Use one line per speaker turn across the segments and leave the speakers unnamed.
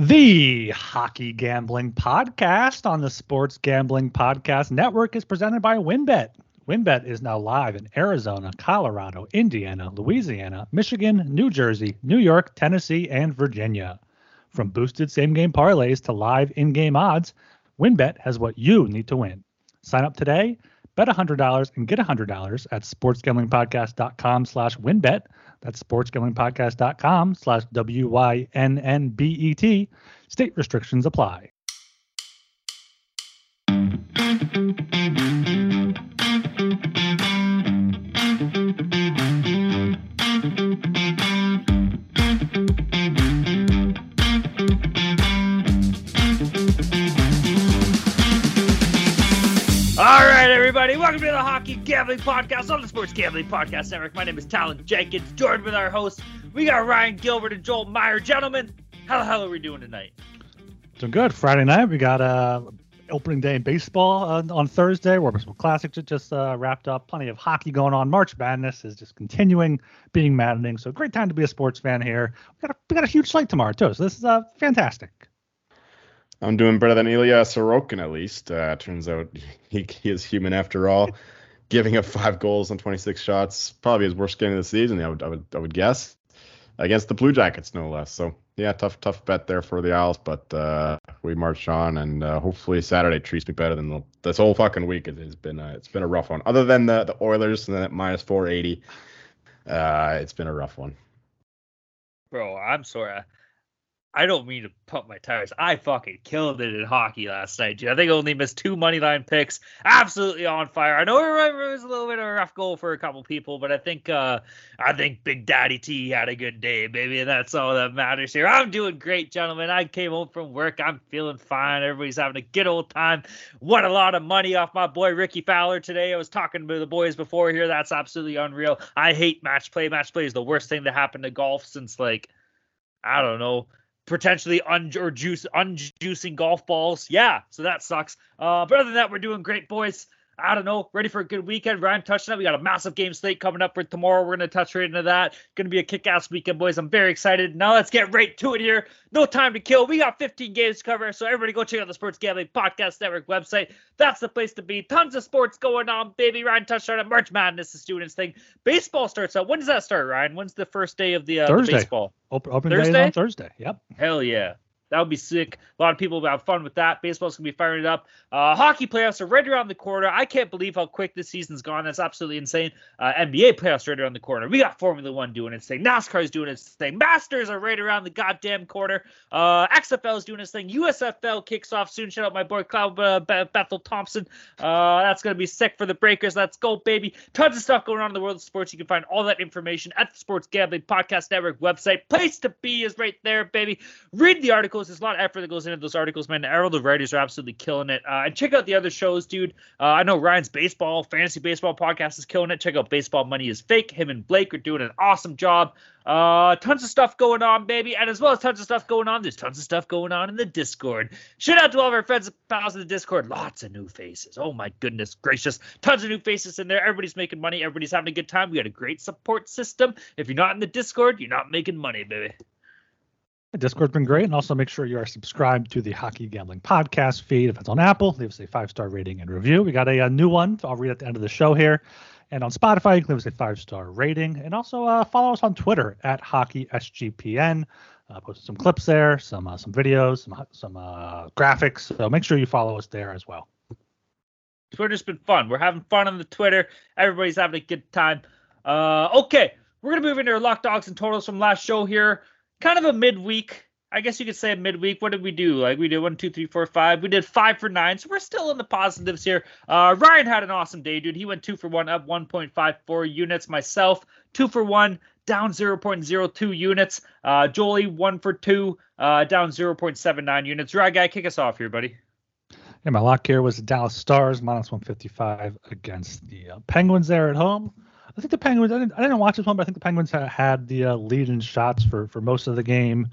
The Hockey Gambling Podcast on the Sports Gambling Podcast Network is presented by WynnBET. WynnBET is now live in Arizona, Colorado, Indiana, Louisiana, Michigan, New Jersey, New York, Tennessee, and Virginia. From boosted same game parlays to live in game odds, WynnBET has what you need to win. Sign up today, bet $100 and get $100 at sportsgamblingpodcast.com slash wynnbet. That's sportsgamblingpodcast.com slash W-Y-N-N-B-E-T. State restrictions apply.
Everybody, welcome to the Hockey Gambling Podcast on the Sports Gambling Podcast Network. My name is Talon Jenkins, joined with our hosts. We got Ryan Gilbert and Joel Meyer. Gentlemen, how the hell are we doing tonight?
Doing good. Friday night, we got uh, opening day in baseball uh, on Thursday. Warm Classic just uh, wrapped up. Plenty of hockey going on. March Madness is just continuing being maddening. So great time to be a sports fan here. We got a, we got a huge slate tomorrow too. So this is uh, fantastic.
I'm doing better than Ilya Sorokin at least. Uh, turns out he, he is human after all. Giving up five goals on 26 shots, probably his worst game of the season. I would, I would, I would guess, against the Blue Jackets, no less. So yeah, tough, tough bet there for the Isles, but uh, we march on, and uh, hopefully Saturday treats me better than the, this whole fucking week. It has been, a, it's been a rough one. Other than the the Oilers and then at minus 480, uh, it's been a rough one.
Bro, I'm sorry. I don't mean to pump my tires. I fucking killed it in hockey last night, dude. I think I only missed two money line picks. Absolutely on fire. I know it was a little bit of a rough goal for a couple people, but I think uh I think Big Daddy T had a good day, baby, and that's all that matters here. I'm doing great, gentlemen. I came home from work. I'm feeling fine. Everybody's having a good old time. Won a lot of money off my boy Rickie Fowler today. I was talking to the boys before here. That's absolutely unreal. I hate match play. Match play is the worst thing to happen to golf since like I don't know potentially un or juice unjuicing golf balls. Yeah, so that sucks. Uh, but other than that, we're doing great, boys. I don't know, ready for a good weekend. Ryan touched on it. We got a massive game slate coming up for tomorrow. We're going to touch right into that. Going to be a kick ass weekend, boys. I'm very excited. Now let's get right to it here. No time to kill. We got 15 games to cover. So everybody go check out the Sports Gambling Podcast Network website. That's the place to be. Tons of sports going on, baby. Ryan touched on it. March Madness is doing its thing. Baseball starts out. When does that start, Ryan? When's the first day of the, uh,
Thursday.
the baseball?
Open, opening day on Thursday. Yep.
Hell yeah. That would be sick. A lot of people will have fun with that. Baseball's gonna be firing it up. Uh, hockey playoffs are right around the corner. I can't believe how quick this season's gone. That's absolutely insane. Uh, NBA playoffs right around the corner. We got Formula One doing its thing. NASCAR's doing its thing. Masters are right around the goddamn corner. Uh, XFL is doing its thing. USFL kicks off soon. Shout out my boy Cloud uh, Bethel Thompson. Uh, that's gonna be sick for the Breakers. Let's go, baby. Tons of stuff going on in the world of sports. You can find all that information at the Sports Gambling Podcast Network website. Place to be is right there, baby. Read the articles. There's a lot of effort that goes into those articles, man. Arrow, the writers are absolutely killing it. Uh, and check out the other shows, dude. Uh, I know Ryan's baseball, fantasy baseball podcast is killing it. Check out Baseball Money is Fake. Him and Blake are doing an awesome job. Uh, tons of stuff going on, baby. And as well as tons of stuff going on, there's tons of stuff going on in the Discord. Shout out to all of our friends and pals in the Discord. Lots of new faces. Oh my goodness gracious. Tons of new faces in there. Everybody's making money. Everybody's having a good time. We got a great support system. If you're not in the Discord, you're not making money, baby.
Discord's been great. And also make sure you are subscribed to the Hockey Gambling Podcast feed. If it's on Apple, leave us a five star rating and review. We got a, a, new one I'll read at the end of the show here. And on Spotify, you can leave us a five star rating. And also uh, follow us on Twitter at HockeySGPN. Uh, posted some clips there, some uh, some videos, some some uh, graphics. So make sure you follow us there as well.
Twitter's been fun. We're having fun on the Twitter. Everybody's having a good time. Uh, okay, we're gonna move into our lock dogs and totals from last show here kind of a midweek. I guess you could say a midweek. What did we do? Like we did one, two, three, four, five. We did five for nine, so we're still in the positives here. Uh, Ryan had an awesome day, dude. He went two for one, up 1.54 units. Myself, two for one, down 0.02 units. Uh, Jolie, one for two, uh, down 0.79 units. Right, guy, kick us off here, buddy.
Yeah, my lock here was the Dallas Stars minus 155 against the uh, Penguins there at home. I think the Penguins. I didn't, I didn't watch this one, but I think the Penguins had, had the uh, lead in shots for for most of the game.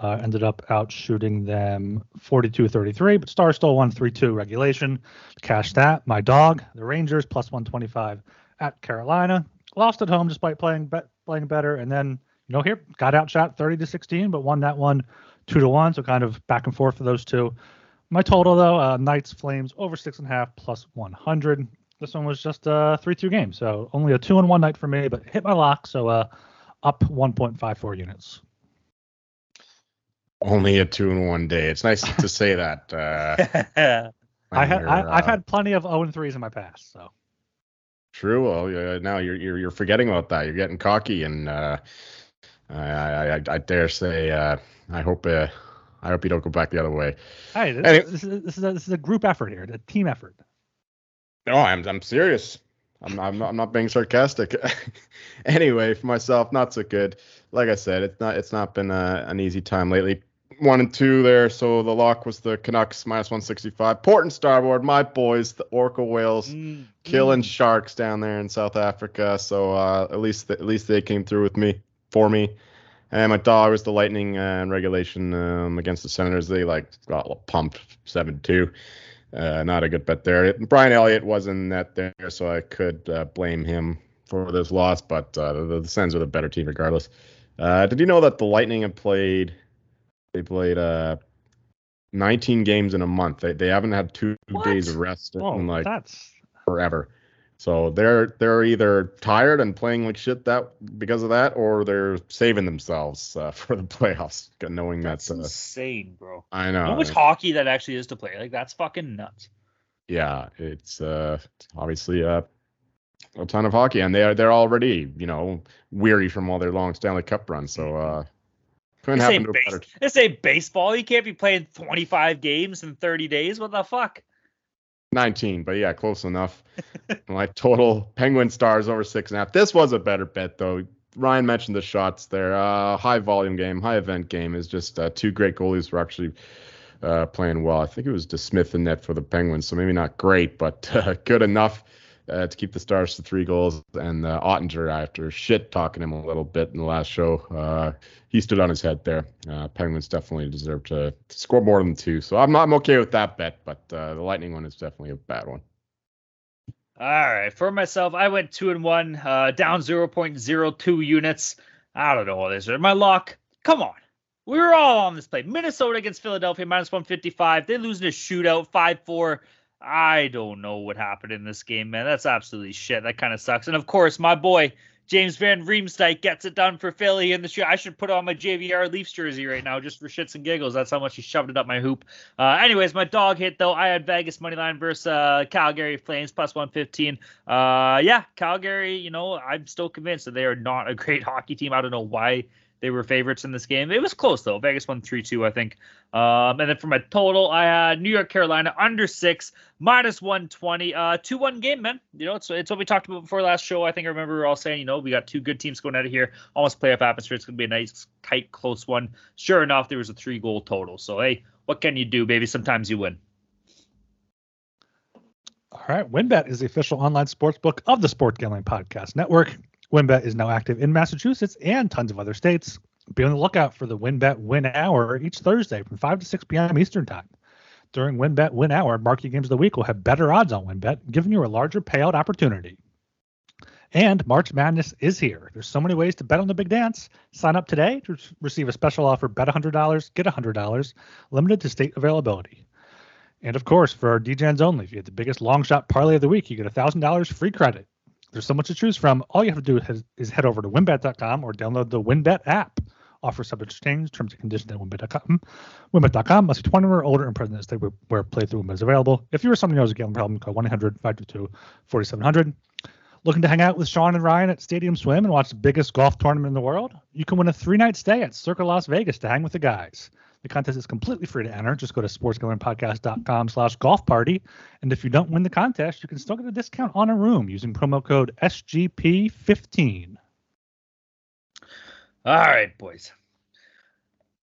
Uh, ended up out shooting them 42-33, but Stars still won 3-2 regulation. Cash that. My dog, the Rangers, plus 125 at Carolina. Lost at home despite playing be- playing better, and then you know here got outshot 30 to 16, but won that one two to one, so kind of back and forth for those two. My total though, uh, Knights Flames over six and a half plus 100. This one was just a three-two game, so only a two and one night for me, but hit my lock, so uh, up 1.54 units.
Only a two in one day. It's nice to say that. Uh,
I had I, I've
uh,
had plenty of 0 and threes in my past, so
True. Well, yeah, now you're, you're you're forgetting about that. You're getting cocky, and uh, I, I I I dare say uh, I hope uh, I hope you don't go back the other way.
hey, this,
Anyway-
this, is, this is a, this is a group effort here, a team effort.
No, I'm I'm serious. I'm I'm not, I'm not being sarcastic. anyway, for myself, not so good. Like I said, it's not it's not been a, an easy time lately. One and two there. So the lock was the Canucks minus 165. Port and Starboard, my boys, the Orca Whales.
Mm,
killing
mm.
sharks down there in South Africa. So uh, at least at least they came through with me for me. And my dog was the Lightning uh, in regulation um, against the Senators. They like got pumped seven two. Uh, not a good bet there. Brian Elliott was in that there, so I could uh, blame him for this loss. But uh, the, the Sens are the better team regardless. Uh, did you know that the Lightning have played? They played uh, 19 games in a month. They they haven't had two
What?
days of rest
Oh,
in like
that's
forever. So they're they're either tired and playing like shit that because of that, or they're saving themselves uh, for the playoffs, knowing
That's
that's. Uh,
insane, bro.
I
know how much hockey that actually is to play? Like that's fucking nuts.
yeah, it's uh, obviously uh, a ton of hockey, and they are they're already you know weary from all their long Stanley Cup runs. So uh, couldn't
This
happen to a
base-
better.
this ain't baseball. You can't be playing 25 games in 30 days. What the fuck?
19, but yeah, close enough. My total Penguin stars over six and a half. This was a better bet though. Ryan mentioned the shots there. Uh, high volume game, high event game is just uh, two great goalies were actually uh, playing well. I think it was DeSmith in net for the Penguins, so maybe not great, but uh, good enough uh, to keep the Stars to three goals. And uh, Oettinger, after shit talking him a little bit in the last show, uh, he stood on his head there. Uh, Penguins definitely deserve to, to score more than two. So I'm I'm okay with that bet, but uh, the Lightning one is definitely a bad one.
All right, for myself, I went two and one, uh, down 0.02 units. I don't know what this is. My luck, come on. We were all on this play. Minnesota against Philadelphia, minus 155. They lose in a shootout, 5 4. I don't know what happened in this game, man. That's absolutely shit. That kind of sucks. And of course, my boy, James Van Riemsdyk, gets it done for Philly in the shoot. I should put on my JVR Leafs jersey right now just for shits and giggles. That's how much he shoved it up my hoop. Uh, anyways, my dog hit though. I had Vegas money line versus uh, Calgary Flames plus 115. Uh, yeah, Calgary. You know, I'm still convinced that they are not a great hockey team. I don't know why they were favorites in this game. It was close though. Vegas won three two, I think. Um, and then for my total, I had New York Carolina under six minus 120. Uh, two one game, man. You know, it's it's what we talked about before last show. I think I remember we were all saying, you know, we got two good teams going out of here, almost playoff atmosphere. It's gonna be a nice, tight, close one. Sure enough, there was a three goal total. So hey, what can you do, baby? Sometimes you win.
All right. WynnBET is the official online sports book of the Sport Gambling Podcast Network. WynnBET is now active in Massachusetts and tons of other states. Be on the lookout for the WynnBET Win Hour each Thursday from 5 to 6 p.m. Eastern Time. During WynnBET Win Hour, Marquee Games of the Week will have better odds on WynnBET, giving you a larger payout opportunity. And March Madness is here. There's so many ways to bet on the big dance. Sign up today to receive a special offer bet $100, get $100, limited to state availability. And of course, for our DJs only, if you get the biggest long shot parlay of the week, you get $1,000 free credit. There's so much to choose from. All you have to do is, head over to wynnbet.com or download the WynnBET app. Offer subject to change, terms and conditions at wynnbet.com. Wynnbet.com must be 21 or older and present in the state where, playthrough is available. If you or someone who has a gambling problem, call 1 800 522 4700. Looking to hang out with Sean and Ryan at Stadium Swim and watch the biggest golf tournament in the world? You can win a three night stay at Circa Las Vegas to hang with the guys. The contest is completely free to enter. Just go to sportsgamblingpodcast.com slash golf party. And if you don't win the contest, you can still get a discount on a room using promo code SGP15.
All right, boys.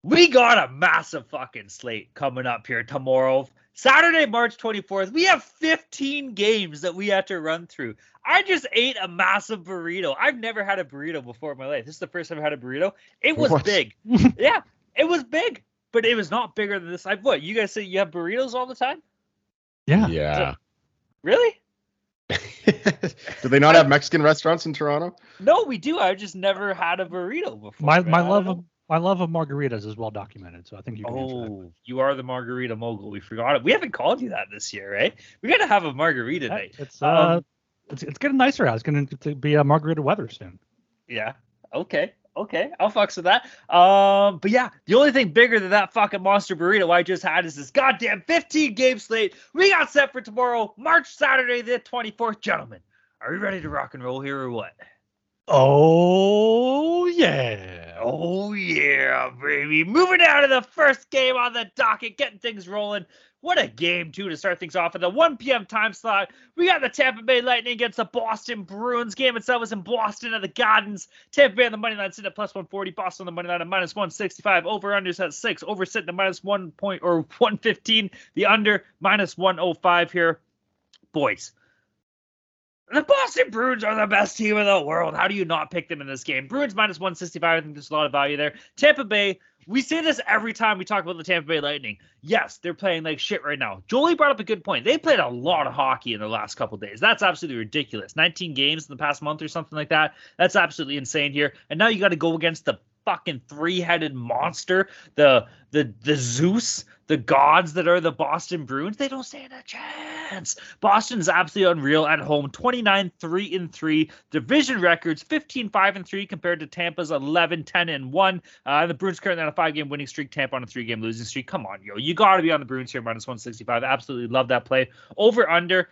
We got a massive fucking slate coming up here tomorrow. Saturday, March 24th. We have 15 games that we have to run through. I just ate a massive burrito. I've never had a burrito before in my life. This is the first time I've had a burrito. It was
What?
big. yeah, it was big, but it was not bigger than this. I what? You guys say you have burritos all the time?
Yeah.
Yeah.
Really?
Do they not have Mexican restaurants in Toronto?
No, we do. I've just never had a burrito before.
My
man.
my love of my love of margaritas is well documented, so I think you can answer that.
Oh, you are the margarita mogul. We forgot it. We haven't called you that this year, right? We got to have a margarita
Yeah,
night.
It's uh,
Um,
it's, it's getting nicer out. It's going to be a margarita weather soon.
Yeah. Okay. Okay. I'll fucks with that. Um, but yeah, the only thing bigger than that fucking monster burrito I just had is this goddamn 15 game slate we got set for tomorrow, March Saturday the 24th. Gentlemen, are you ready to rock and roll here or what?
Oh yeah.
Oh yeah, baby. Moving down to the first game on the docket, getting things rolling. What a game, too, to start things off at the 1 p.m. time slot. We got the Tampa Bay Lightning against the Boston Bruins. Game itself was in Boston at the Gardens. Tampa Bay on the money line sitting at plus 140. Boston on the money line at minus 165. Over unders at six. Over sitting at minus one point or 115. The under minus 105 here. Boys, the Boston Bruins are the best team in the world. How do you not pick them in this game? Bruins minus 165. I think there's a lot of value there. Tampa Bay, we say this every time we talk about the Tampa Bay Lightning. Yes, they're playing like shit right now. Jolie brought up a good point. They played a lot of hockey in the last couple days. That's absolutely ridiculous. 19 games in the past month or something like that. That's absolutely insane here. And now you got to go against the fucking three-headed monster, the the the Zeus, the gods that are the Boston Bruins. They don't stand a chance. Boston's absolutely unreal at home. 29 3 and 3. Division records 15 5 and 3 compared to Tampa's 11 10 and 1. Uh, the Bruins currently on a five game winning streak, Tampa on a three game losing streak. Come on, yo. You got to be on the Bruins here, minus 165. Absolutely love that play. Over under.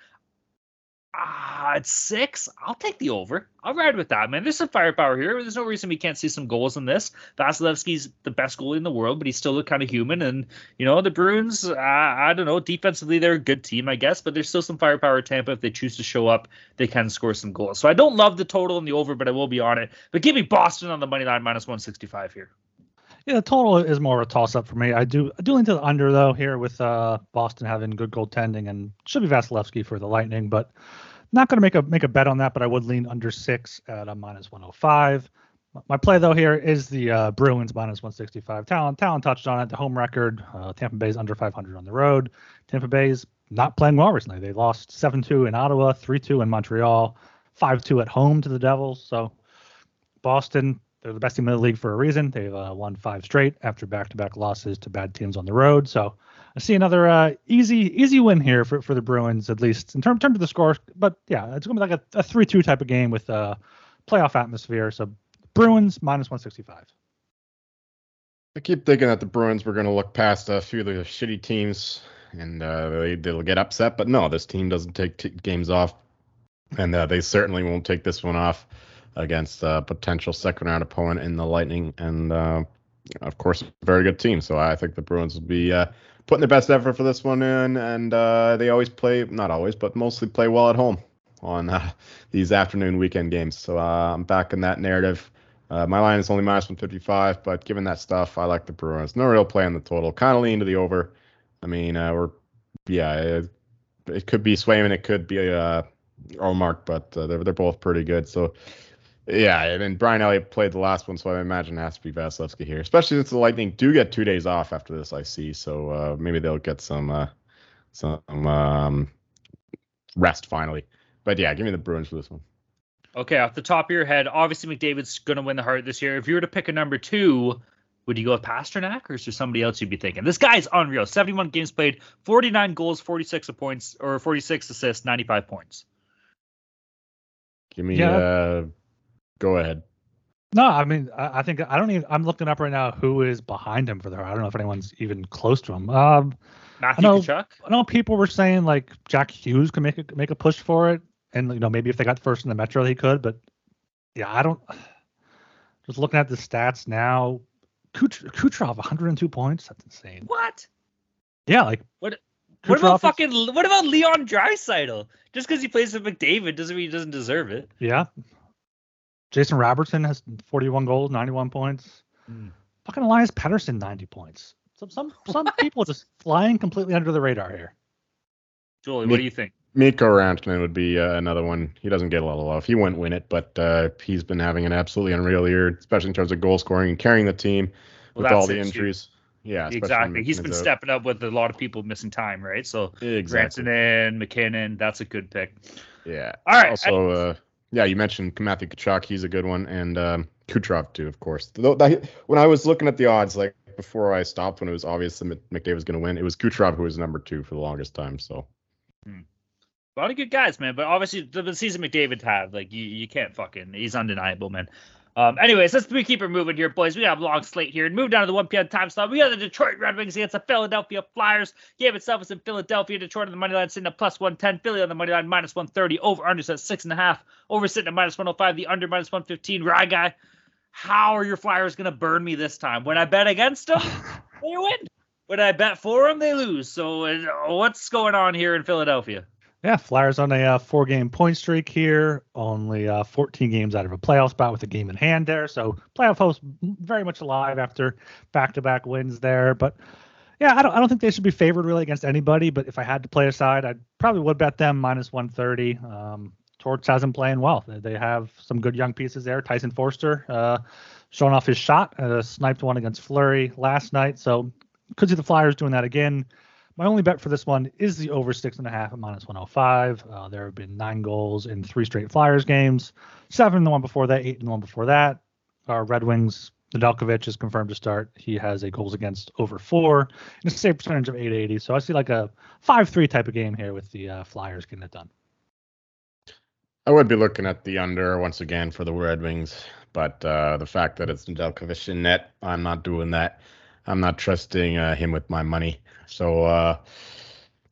Ah, it's six. I'll take the over. I'll ride with that, man. There's some firepower here. There's no reason we can't see some goals in this. Vasilevskiy's the best goalie in the world, but he's still kind of human. And you know the Bruins. Uh, I don't know. Defensively, they're a good team, I guess, but there's still some firepower at Tampa. If they choose to show up, they can score some goals. So I don't love the total and the over, but I will be on it. But give me Boston on the money line minus 165 here.
Yeah, the total is more of a toss up for me. I do I do lean to the under though here with uh, Boston having good goaltending and should be Vasilevskiy for the Lightning, but not going to make a make a bet on that. But I would lean under six at a minus 105. My play though here is the uh, Bruins minus 165. Talon Talon touched on it. The home record. Uh, Tampa Bay's under 500 on the road. Tampa Bay's not playing well recently. They lost 7-2 in Ottawa, 3-2 in Montreal, 5-2 at home to the Devils. So Boston they're the best team in the league for a reason. They've uh, won five straight after back-to-back losses to bad teams on the road. So I see another uh, easy easy win here for, for the Bruins, at least in term, terms of the score. But yeah, it's going to be like a, a 3-2 type of game with a playoff atmosphere. So Bruins minus 165.
I keep thinking that the Bruins were going to look past a few of the shitty teams and uh, they, they'll get upset. But no, this team doesn't take t- games off. And uh, they certainly won't take this one off against a potential second round opponent in the Lightning. And uh, of course, very good team. So I think the Bruins will be uh, putting their best effort for this one in. And uh, they always play, not always, but mostly play well at home on uh, these afternoon weekend games. So uh, I'm back in that narrative. Uh, my line is only minus 155, but given that stuff, I like the Bruins. No real play on the total. Kind of lean to the over. I mean, we're yeah, it, it could be Swayman, it could be uh, Ullmark, but they're they're both pretty good. So yeah, and then Brian Elliott played the last one, so I imagine it has to be Vasilevskiy here, especially since the Lightning do get two days off after this. I see, so uh, maybe they'll get some uh, some um, rest finally. But yeah, give me the Bruins for this one.
Okay, off the top of your head, obviously McDavid's going to win the Hart this year. If you were to pick a number two, would you go with Pastrnak or is there somebody else you'd be thinking? This guy's unreal. 71 games played, 49 goals, 46 points, or 46 assists, 95 points.
Give me.
Yeah.
Uh, go ahead.
No, I mean, I, I think I don't even. I'm looking up right now who is behind him for the. I don't know if anyone's even close to him. Um,
Matthew
know-
Kachuk?
I know people were saying like Jack Hughes could make a make a push for it, and you know maybe if they got first in the Metro he could, but yeah, I don't. Just looking at the stats now, Kuch- Kucherov 102 points. That's insane.
What?
Yeah, like
What
Kucherov
about fucking? What about Leon Draisaitl? Just because he plays with McDavid doesn't mean he doesn't deserve it.
yeah. Jason Robertson has 41 goals, 91 points.
Hmm.
Fucking Elias Pettersson 90 points. Some some some people just flying completely under the radar here.
Julie, what do you think?
Mikko Rantanen would be uh, another one. He doesn't get a lot of love. He wouldn't win it, but uh, he's been having an absolutely unreal year, especially in terms of goal scoring and carrying the team
Well,
with all the
it, too.
injuries. Yeah,
Exactly.
when
He's been
out.
stepping up with a lot of people missing time, right? So
Exactly.
Rantanen, MacKinnon, that's a good pick.
Yeah.
All right.
Also, uh, yeah, you mentioned Matthew Tkachuk. He's a good one, and um, Kucherov too, of course. Though that, when I was looking at the odds, like before I stopped, when it was obvious that McDavid was going to win, it was Kucherov who was number two for the longest time. So.
Hmm. A lot of good guys, man. But obviously, the, the season McDavid had, like, you, you can't fucking, he's undeniable, man. Um, anyways, let's we keep it moving here, boys. We got a long slate here. And move down to the 1 p.m. time slot. We got the Detroit Red Wings against the Philadelphia Flyers. Game itself is in Philadelphia. Detroit on the money line sitting at plus 110. Philly on the money line minus 130. Over under at six and a half. Over sitting at minus 105. The under minus 115. Rye guy, how are your Flyers gonna burn me this time? When I bet against them, they win. When I bet for them, they lose. So uh, what's going on here in Philadelphia?
Yeah, Flyers on a uh, four game point streak here, only uh, 14 games out of a playoff spot with a game in hand there. So playoff hopes very much alive after back to back wins there. But yeah, I don't, I don't think they should be favored really against anybody. But if I had to play a side, I probably would bet them minus 130. Um, Torts hasn't playing well. They have some good young pieces there. Tyson Foerster uh, showing off his shot, uh, sniped one against Fleury last night. So could see the Flyers doing that again. My only bet for this one is the over six and a half at minus 105. Uh, there have been nine goals in three straight Flyers games, seven in the one before that, eight in the one before that. Our Red Wings, Nedeljkovic is confirmed to start. He has a goals against over four and a save percentage of 880. So I see like a 5 3 type of game here with the uh, Flyers getting it done.
I would be looking at the under once again for the Red Wings, but uh, the fact that it's Nedeljkovic in net, I'm not doing that. I'm not trusting uh, him with my money. So uh,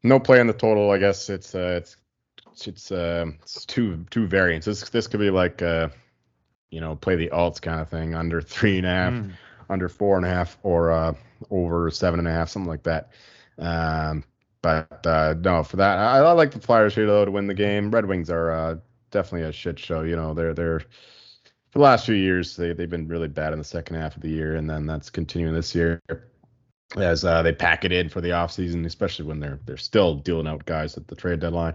no play on the total. I guess it's uh, it's it's uh, it's two two variants. This this could be like uh, you know play the alts kind of thing under three and a half, mm. under four and a half, or uh, over seven and a half, something like that. Um, but uh, no, for that, I, I like the Flyers here though to win the game. Red Wings are uh, definitely a shit show. You know, they're they're the last few years they they've been really bad in the second half of the year, and then that's continuing this year as uh, they pack it in for the offseason, especially when they're they're still dealing out guys at the trade deadline.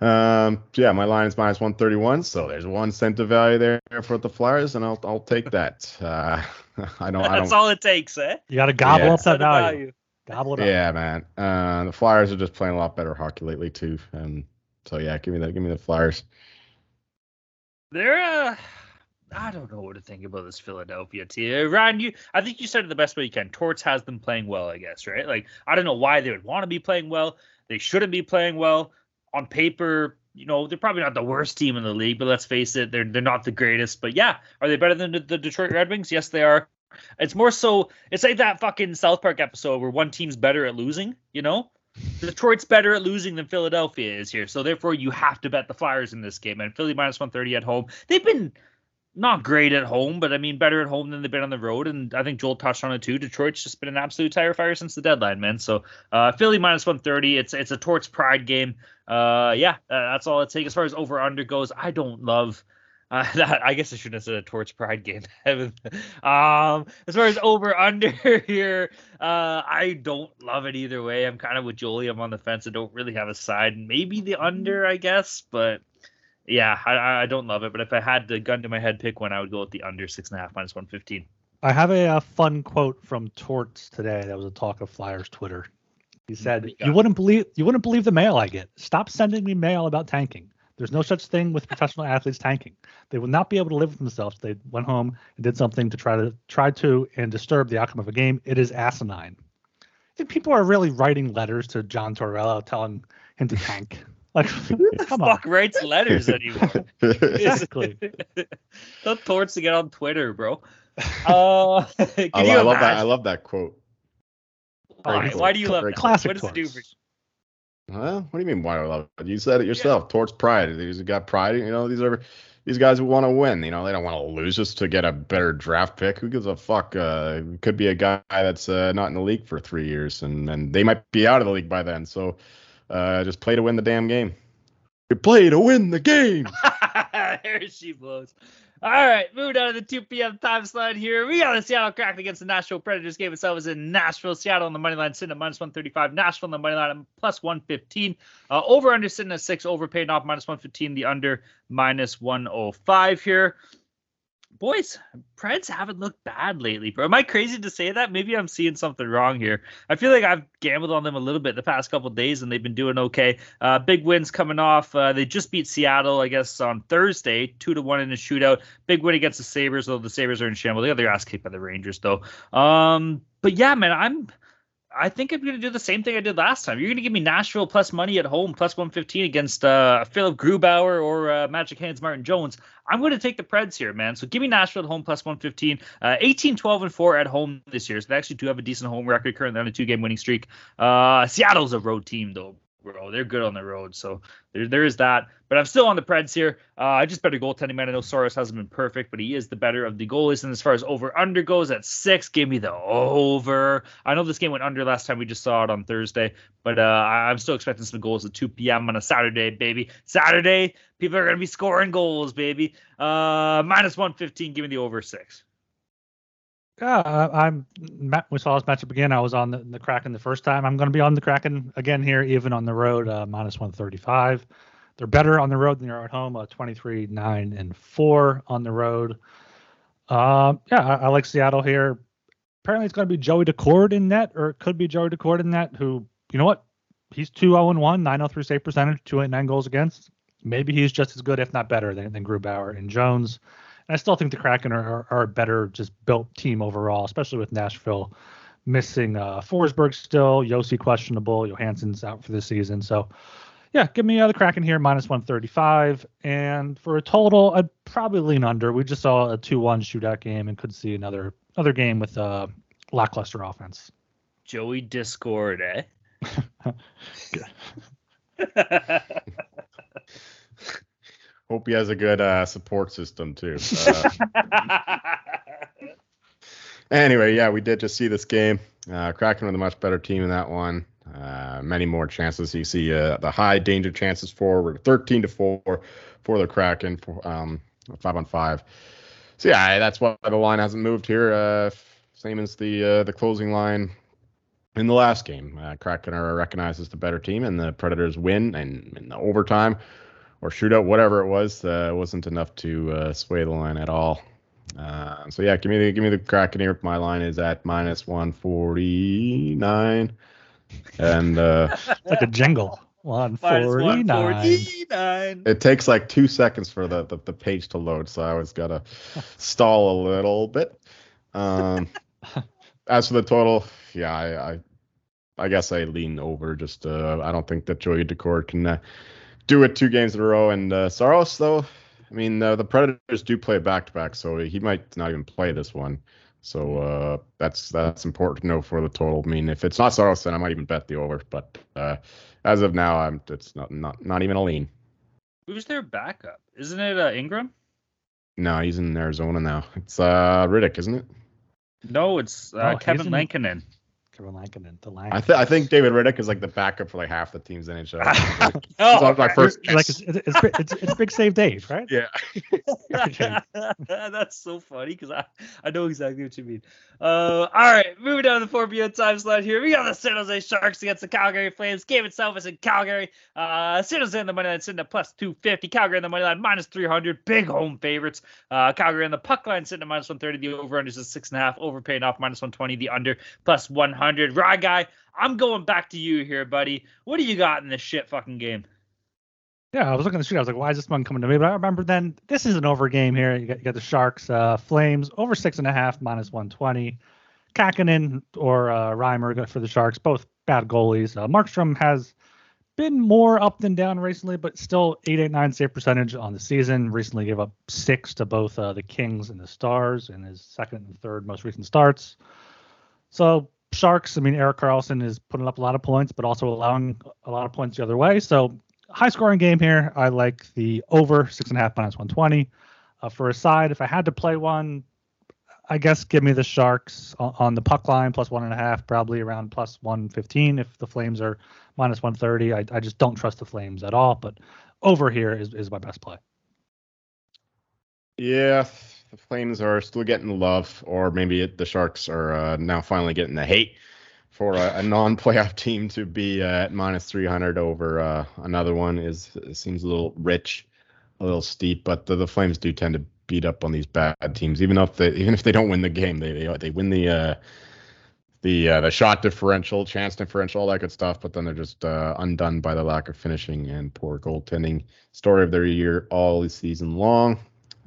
Um, yeah, my line is minus 131, so there's one cent of value there for the Flyers, and I'll I'll take that. Uh, I don't.
That's
I
all it takes, eh?
You got to gobble yeah. up that value. value. Gobble it up.
Yeah, man. Uh, the Flyers are just playing a lot better hockey lately too, and so yeah, give me that. Give me the Flyers.
They're uh I don't know what to think about this Philadelphia team. Uh, Ryan, you I think you said it the best way you can. Torts has them playing well, I guess, right? Like I don't know why they would want to be playing well. They shouldn't be playing well. On paper, you know, they're probably not the worst team in the league, but let's face it, they're they're not the greatest. But yeah, are they better than the, the Detroit Red Wings? Yes, they are. It's more so it's like that fucking South Park episode where one team's better at losing, you know? Detroit's better at losing than Philadelphia is here. So therefore you have to bet the Flyers in this game. And Philly minus 130 at home. They've been not great at home, but I mean better at home than they've been on the road. And I think Joel touched on it too. Detroit's just been an absolute tire fire since the deadline, man. So uh, Philly minus 130. It's it's a Torts pride game. Uh, yeah, uh, that's all it takes. As far as over under goes, I don't love. Uh, that I guess I shouldn't have said a Torts Pride game. um, as far as over under here, uh, I don't love it either way. I'm kind of with Jolie. I'm on the fence. I don't really have a side. Maybe the under, I guess, but yeah, I, I don't love it, but if I had the gun to my head pick one, I would go with the under six and a half minus one fifteen.
I have a, a, fun quote from Torts today. That was a talk of Flyers Twitter. He mm, said, "You wouldn't believe you wouldn't believe the mail I get. Stop sending me mail about tanking. There's no such thing with professional athletes tanking. They would not be able to live with themselves. They went home and did something to try to try to and disturb the outcome of a game. It is asinine. I think people are really writing letters to John Tortorella telling him to tank. Like,
who the fuck on. writes letters anymore?
exactly.
Tell Torts to get on Twitter, bro. Uh,
I, I love that. I love that quote.
Why, why do you love that?
Classic
what does it do for
you? Well, what do you mean? Why do I love it? You said it yourself. Yeah. Torts pride. These got pride. You know, these are these guys who want to win. You know, they don't want to lose just to get a better draft pick. Who gives a fuck? Uh, could be a guy that's uh, not in the league for three years, and and they might be out of the league by then. So uh, just play to win the damn game. You play to win the game.
there she blows. All right, moving on to the 2 p.m. time slot here. We got the Seattle Kraken against the Nashville Predators. Game itself is in Nashville. Seattle on the money line sitting at minus 135. Nashville on the money line plus 115. Uh, over under sitting at six. Over paid off minus 115. The under minus 105 here. Boys, Preds haven't looked bad lately, bro. Am I crazy to say that? Maybe I'm seeing something wrong here. I feel like I've gambled on them a little bit the past couple days, and they've been doing okay. Uh, big wins coming off. Uh, they just beat Seattle, I guess, on Thursday, two to one in a shootout. Big win against the Sabres, though the Sabres are in shambles. They got their ass kicked by the Rangers, though. Um, but yeah, man, I'm I think I'm going to do the same thing I did last time. You're going to give me Nashville plus money at home, plus 115 against uh, Philipp Grubauer or uh, Magic Hands Martin Jones. I'm going to take the Preds here, man. So give me Nashville at home plus 115. Uh, 18, 12, and 4 at home this year. So they actually do have a decent home record currently on a two game winning streak. Uh, Seattle's a road team, though bro. They're good on the road, so there, there is that. But I'm still on the Preds here. Uh, I just better goaltending, man. I know Saros hasn't been perfect, but he is the better of the goalies. And as far as over under goes at six, give me the over. I know this game went under last time. We just saw it on Thursday, but uh, I'm still expecting some goals at 2 p.m. on a Saturday, baby. Saturday, people are gonna be scoring goals, baby. Uh, minus 115. Give me the over six.
Yeah, I'm. We saw this matchup again. I was on the, the Kraken the first time. I'm going to be on the Kraken again here, even on the road, uh, minus 135. They're better on the road than they are at home. Uh, 23, nine, and four on the road. Uh, yeah, I, I, like Seattle here. Apparently, it's going to be Joey Daccord in net, or it could be Joey Daccord in net. Who, you know what? He's 2 0 1, 903 save percentage, 289 goals against. Maybe he's just as good, if not better, than, than Grubauer and Jones. I still think the Kraken are, are, a better just built team overall, especially with Nashville missing uh, Forsberg still, Josi questionable, Johansen's out for the season. So, yeah, give me uh, the Kraken here, minus 135. And for a total, I'd probably lean under. We just saw a 2 1 shootout game and could see another another game with a uh, lackluster offense.
Joey Discord, eh?
Hope he has a good uh, support system too. Uh, anyway, yeah, we did just see this game. Uh, Kraken with a much better team in that one. Uh, many more chances. You see uh, the high danger chances forward, 13 to four for the Kraken, for, um, five on five. So yeah, that's why the line hasn't moved here. Uh, same as the uh, the closing line in the last game. Uh, Kraken are recognized as the better team, and the Predators win and in the overtime or shootout, whatever it was, uh, wasn't enough to uh, sway the line at all. Uh, so yeah, give me the give me the Kraken here. My line is at minus one forty nine, and uh,
it's like a jingle. One forty nine.
It takes like two seconds for the, the, the page to load, so I always gotta stall a little bit. Um, as for the total, yeah, I, I, I guess I lean over. Just uh, I don't think that Joey Daccord can uh, do it two games in a row. And uh, Saros, though, I mean, uh, the Predators do play back to back, so he might not even play this one. So uh, that's that's important to know for the total. I mean, if it's not Saros, then I might even bet the over. But uh, as of now, I'm it's not not not even a lean.
Who's their backup? Isn't it uh, Ingram?
No, he's in Arizona now. It's uh Rittich, isn't it?
No, it's uh, oh, Kevin Lankinen.
Kevin Lankinen
to Lankinen. I, th- I think David Rittich is like the backup for like half the teams in NHL.
oh, my first. Like it's, it's, it's, it's, big save Dave, right?
Yeah.
That's so funny because I, I know exactly what you mean. Uh, all right, moving down to the 4 p.m. time slot here. We got the San Jose Sharks against the Calgary Flames. Game itself is in Calgary. Uh, San Jose in the money line sitting at plus 250. Calgary in the money line minus 300. Big home favorites. Uh, Calgary in the puck line sitting at minus 130. The over under is six and a half. Overpaying off minus 120. The under plus 100. 100. Rye guy, I'm going back to you here, buddy. What do you got in this shit fucking game?
Yeah, I was looking at the street. I was like, why is this one coming to me? But I remember then this is an over game here. You got, you got the Sharks, uh, Flames over six and a half, minus 120. Kahkonen or uh, Reimer for the Sharks, both bad goalies. Uh, Markstrom has been more up than down recently, but still 889 save percentage on the season. Recently gave up six to both uh, the Kings and the Stars in his second and third most recent starts. So Sharks, I mean, Erik Karlsson is putting up a lot of points, but also allowing a lot of points the other way. So high scoring game here. I like the over six and a half minus 120. Uh, for a side, if I had to play one, I guess give me the Sharks on, on, the puck line plus one and a half, probably around plus 115. If the Flames are minus 130, I, I just don't trust the Flames at all. But over here is, is my best play.
Yeah, the Flames are still getting the love, or maybe it, the Sharks are uh, now finally getting the hate for a, a non-playoff team to be uh, at minus 300 over uh, another one is seems a little rich. a little steep, but the, the Flames do tend to beat up on these bad teams, even if they even if they don't win the game, they they, they win the uh, the uh, the shot differential, chance differential, all that good stuff. But then they're just uh, undone by the lack of finishing and poor goaltending. Story of their year all season long.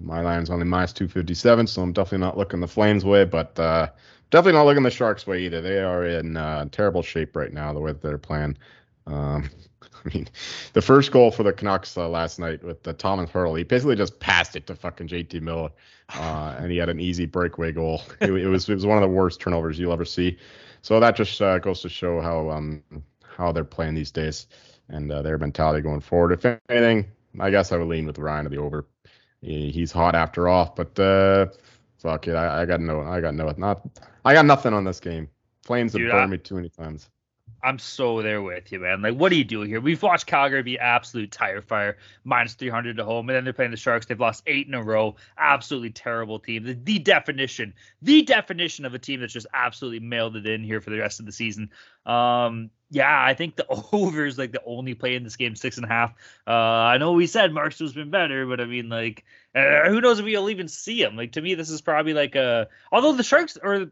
My line's only minus 257, so I'm definitely not looking the Flames way, but uh, definitely not looking the Sharks way either. They are in uh, terrible shape right now, the way that they're playing. Um, I mean, the first goal for the Canucks uh, last night with the Tomas Hertl, he basically just passed it to fucking JT Miller, uh, and he had an easy breakaway goal. It, it, was it was one of the worst turnovers you'll ever see. So that just uh, goes to show how um how they're playing these days and uh, their mentality going forward. If anything, I guess I would lean with Ryan to the over. He, he's hot after off. but uh, fuck it, I, I got no, I got no, not, I got nothing on this game. Flames have burned me too many times.
I'm so there with you, man. Like, what do you do here? We've watched Calgary be absolute tire fire, minus 300 to home, and then they're playing the Sharks. They've lost eight in a row. Absolutely terrible team. The, the definition, the definition of a team that's just absolutely mailed it in here for the rest of the season. Um, yeah, I think the over is like the only play in this game, six and a half. Uh, I know we said Markstrom's been better, but I mean, like, uh, who knows if we'll even see him? Like, to me, this is probably like a. Although the Sharks or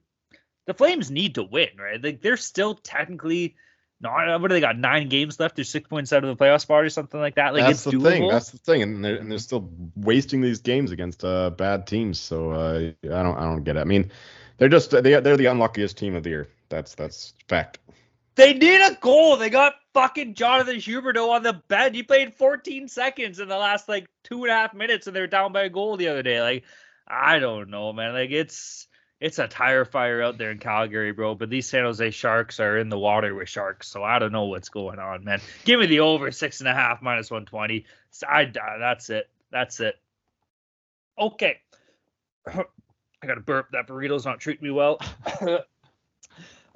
the Flames need to win, right? Like they're still technically not. What do they got? Nine games left. They're six points out of the playoff spot or something like that. Like
that's
it's
the
doable.
thing. That's the thing, and they're, and they're still wasting these games against uh, bad teams. So uh, I don't I don't get it. I mean, they're just they they're the unluckiest team of the year. That's that's fact.
They need a goal. They got fucking Jonathan Huberdeau on the bench. He played 14 seconds in the last like two and a half minutes, and they were down by a goal the other day. Like I don't know, man. Like it's it's a tire fire out there in Calgary, bro. But these San Jose Sharks are in the water with sharks, so I don't know what's going on, man. Give me the over six and a half minus one twenty. I that's it. That's it. Okay. I got to burp. That burrito's not treating me well.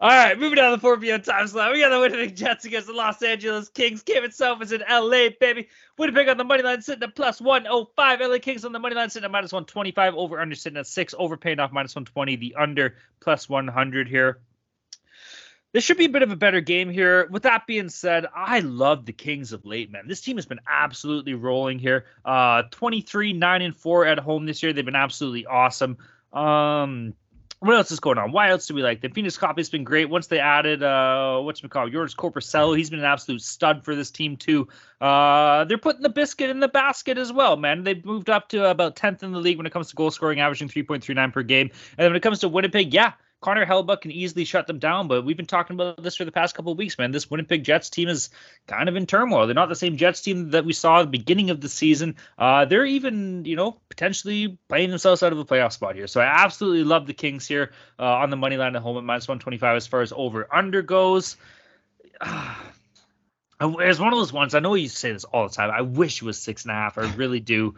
All right, moving down the 4 p.m. time slot. We got the Winnipeg Jets against the Los Angeles Kings. Game itself is in LA, baby. Winnipeg on the money line sitting at plus 105. LA Kings on the money line sitting at minus 125. Over under sitting at 6. Over paying off minus 120. The under plus 100 here. This should be a bit of a better game here. With that being said, I love the Kings of late, man. This team has been absolutely rolling here. Uh 23, 9, and 4 at home this year. They've been absolutely awesome. Um what else is going on? Why else do we like them? Pheonix Copley's been great. Once they added uh what's it called? Joonas Korpisalo, he's been an absolute stud for this team too. Uh they're putting the biscuit in the basket as well, man. They've moved up to about 10th in the league when it comes to goal scoring, averaging 3.39 per game. And then when it comes to Winnipeg, yeah, Connor Hellebuyck can easily shut them down, but we've been talking about this for the past couple of weeks, man. This Winnipeg Jets team is kind of in turmoil. They're not the same Jets team that we saw at the beginning of the season. Uh, they're even, you know, potentially playing themselves out of a playoff spot here. So I absolutely love the Kings here uh, on the money line at home at minus 125 as far as over under goes. it's one of those ones. I know you say this all the time. I wish it was six and a half. I really do.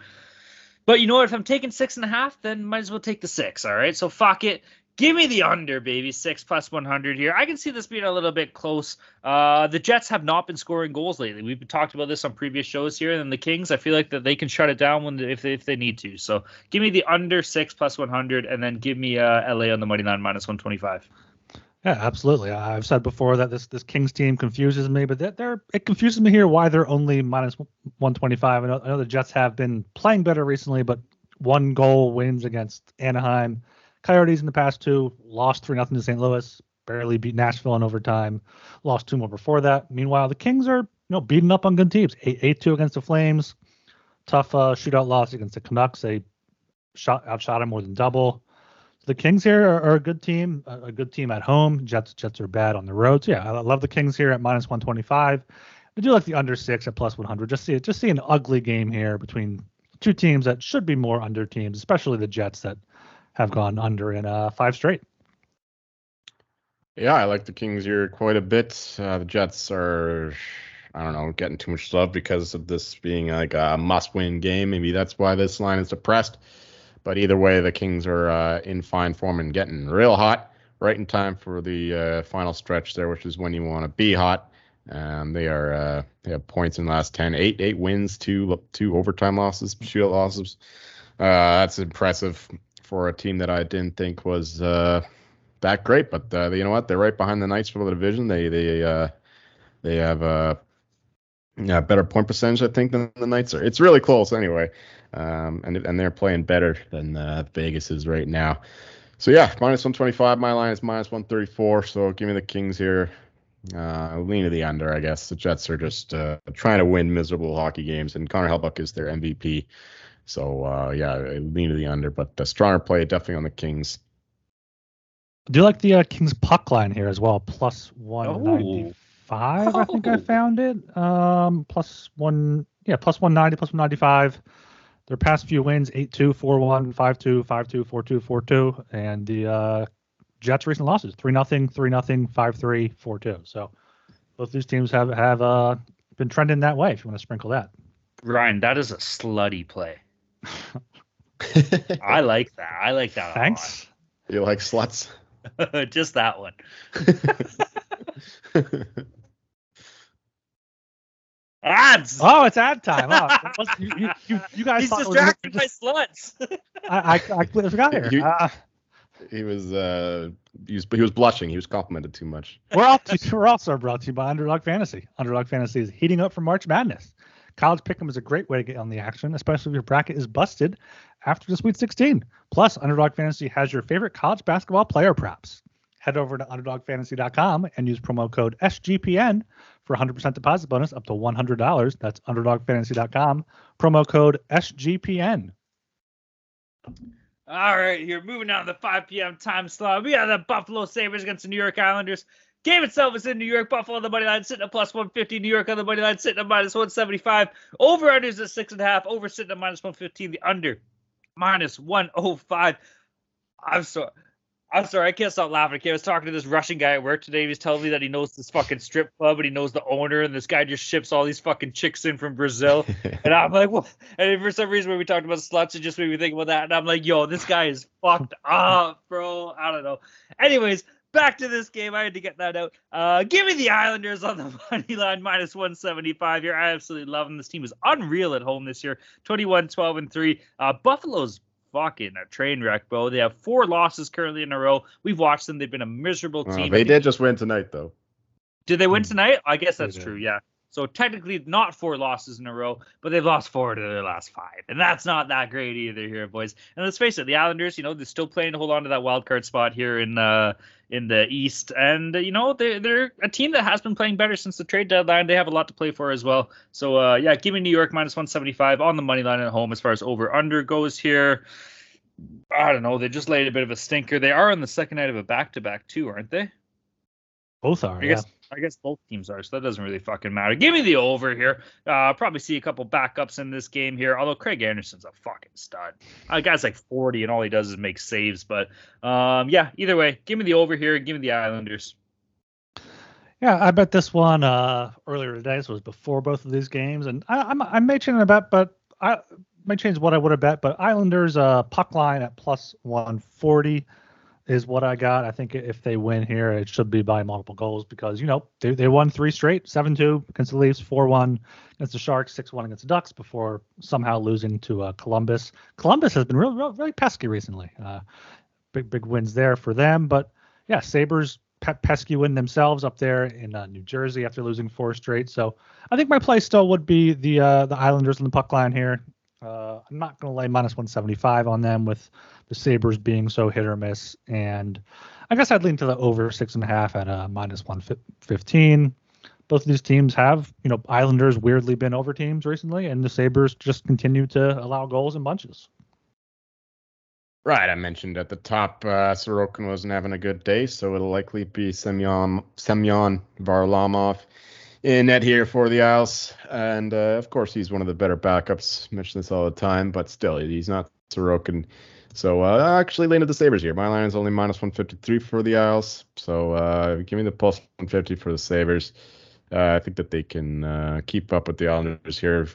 But you know what? If I'm taking six and a half, then might as well take the six. All right. So fuck it. Give me the under, baby. Six plus 100 here. I can see this being a little bit close. Uh, the Jets have not been scoring goals lately. We've talked about this on previous shows here. And the Kings, I feel like that they can shut it down when if they, if they need to. So give me the under six plus 100, and then give me uh, LA on the money line minus 125.
Yeah, absolutely. I've said before that this this Kings team confuses me, but they're it confuses me here why they're only minus 125. I know, I know the Jets have been playing better recently, but one goal wins against Anaheim Coyotes in the past two lost three nothing to St. Louis, barely beat Nashville in overtime, lost two more before that. Meanwhile, the Kings are you know beating up on good teams. Eight eight two against the Flames, tough uh, shootout loss against the Canucks. They shot outshot them more than double. The Kings here are, are a good team, a, a, good team at home. Jets Jets are bad on the road. So yeah, I love the Kings here at minus 125. I do like the under six at plus 100. Just see it, just see an ugly game here between two teams that should be more under teams, especially the Jets that have gone under in uh, five straight.
Yeah, I like the Kings here quite a bit. Uh, the Jets are, I don't know, getting too much love because of this being like a must-win game. Maybe that's why this line is depressed. But either way, the Kings are uh, in fine form and getting real hot right in time for the uh, final stretch there, which is when you want to be hot. Um, they are uh, they have points in the last 10, eight, eight wins, two two overtime losses, shootout losses. Uh, that's impressive for a team that I didn't think was uh, that great. But uh, you know what? They're right behind the Knights for the division. They they uh, they have a yeah, better point percentage, I think, than the Knights are. It's really close anyway, um, and and they're playing better than uh, Vegas is right now. So yeah, minus 125. My line is minus 134. So give me the Kings here. Uh, lean to the under, I guess. The Jets are just uh, trying to win miserable hockey games, and Connor Hellebuyck is their MVP. So uh, yeah, I lean to the under, but the stronger play definitely on the Kings.
I do like the uh, Kings puck line here as well, plus 195. I think I
Oh.
found it. Um, plus one, yeah, plus 190, plus 195. Their past few wins 8 2, 4 1, 5 2, 5 2, 4 2, 4 2. And the uh, Jets' recent losses 3 0, 3 0, 5 3, 4 2. So both these teams have, have uh, been trending that way if you want to sprinkle that.
Ryan, that is a slutty play. I like that. I like that. a lot.
Thanks.
you like sluts?
Just that one. Ads.
Oh, it's ad time. Oh, it was- you, you, you, you guys
He's
thought it was-
distracted by sluts.
I, I, I completely forgot here.
You-
Uh,
he was uh, he was he was blushing. He was complimented too much.
We're, all, we're also brought to you by Underdog Fantasy. Underdog Fantasy is heating up for March Madness. College Pick'em is a great way to get on the action, especially if your bracket is busted after the Sweet 16. Plus, Underdog Fantasy has your favorite college basketball player props. Head over to UnderdogFantasy.com and use promo code SGPN for 100% deposit bonus up to $100. That's UnderdogFantasy.com. Promo code SGPN.
All right, here moving on to the 5 p.m. time slot. We got the Buffalo Sabres against the New York Islanders. Game itself is in New York. Buffalo on the money line sitting at plus 150. New York on the money line sitting at minus 175. Over unders at six and a half. Over sitting at minus 115. The under minus 105. I'm sorry. I'm sorry, I can't stop laughing. I was talking to this Russian guy at work today. He was telling me that he knows this fucking strip club and he knows the owner, and this guy just ships all these fucking chicks in from Brazil. And I'm like, well, and for some reason when we talked about sluts, it just made me think about that. And I'm like, yo, this guy is fucked up, bro. I don't know. Anyways, back to this game. I had to get that out. Uh, give me the Islanders on the money line, minus 175 here. I absolutely love them. This team is unreal at home this year 21, 12, and 3. Uh, Buffalo's fucking a train wreck, bro. They have four losses currently in a row. We've watched them. They've been a miserable
Well,
team.
they did just win tonight, though.
Did they win
Hmm.
tonight? I guess that's true. Yeah. So technically not four losses in a row, but they've lost four to their last five, and that's not that great either here, boys. And let's face it, the Islanders, you know, they're still playing to hold on to that wild card spot here in uh in the East, and you know they're they're a team that has been playing better since the trade deadline. They have a lot to play for as well. So uh yeah, give me New York minus 175 on the money line at home as far as over under goes here. I don't know. They just laid a bit of a stinker. They are on the second night of a back to back too, aren't they?
Both are.
I
yeah.
guess I guess both teams are, so that doesn't really fucking matter. Give me the over here. Uh, probably see a couple backups in this game here. Although Craig Anderson's a fucking stud. Uh, guy's like 40 and all he does is make saves. But um, yeah, either way, give me the over here. Give me the Islanders.
Yeah, I bet this one uh, earlier today. This was before both of these games, and I, I'm, I may change a bet, but I may change what I would have bet. But Islanders uh, puck line at plus 140 is what I got. I think if they win here, it should be by multiple goals because you know they, they won three straight, seven two against the Leafs, four one against the Sharks, six one against the Ducks before somehow losing to uh, Columbus. Columbus has been really, really, pesky recently. Uh, big big wins there for them, but yeah, Sabres pe- pesky win themselves up there in uh, New Jersey after losing four straight. So I think my play still would be the uh, the Islanders on the puck line here. Uh, I'm not going to lay minus 175 on them with the Sabres being so hit or miss, and I guess I'd lean to the over six and a half at a minus 115. Both of these teams have, you know, Islanders weirdly been over teams recently, and the Sabres just continue to allow goals in bunches.
Right, I mentioned at the top, uh, Sorokin wasn't having a good day, so it'll likely be Semyon Semyon Varlamov in net here for the Isles, and uh, of course he's one of the better backups. Mention this all the time, but still he's not Sorokin. So uh, actually lean to the Sabres here. My line is only minus 153 for the Isles, so uh, give me the plus 150 for the Sabres. Uh, I think that they can uh, keep up with the Islanders here.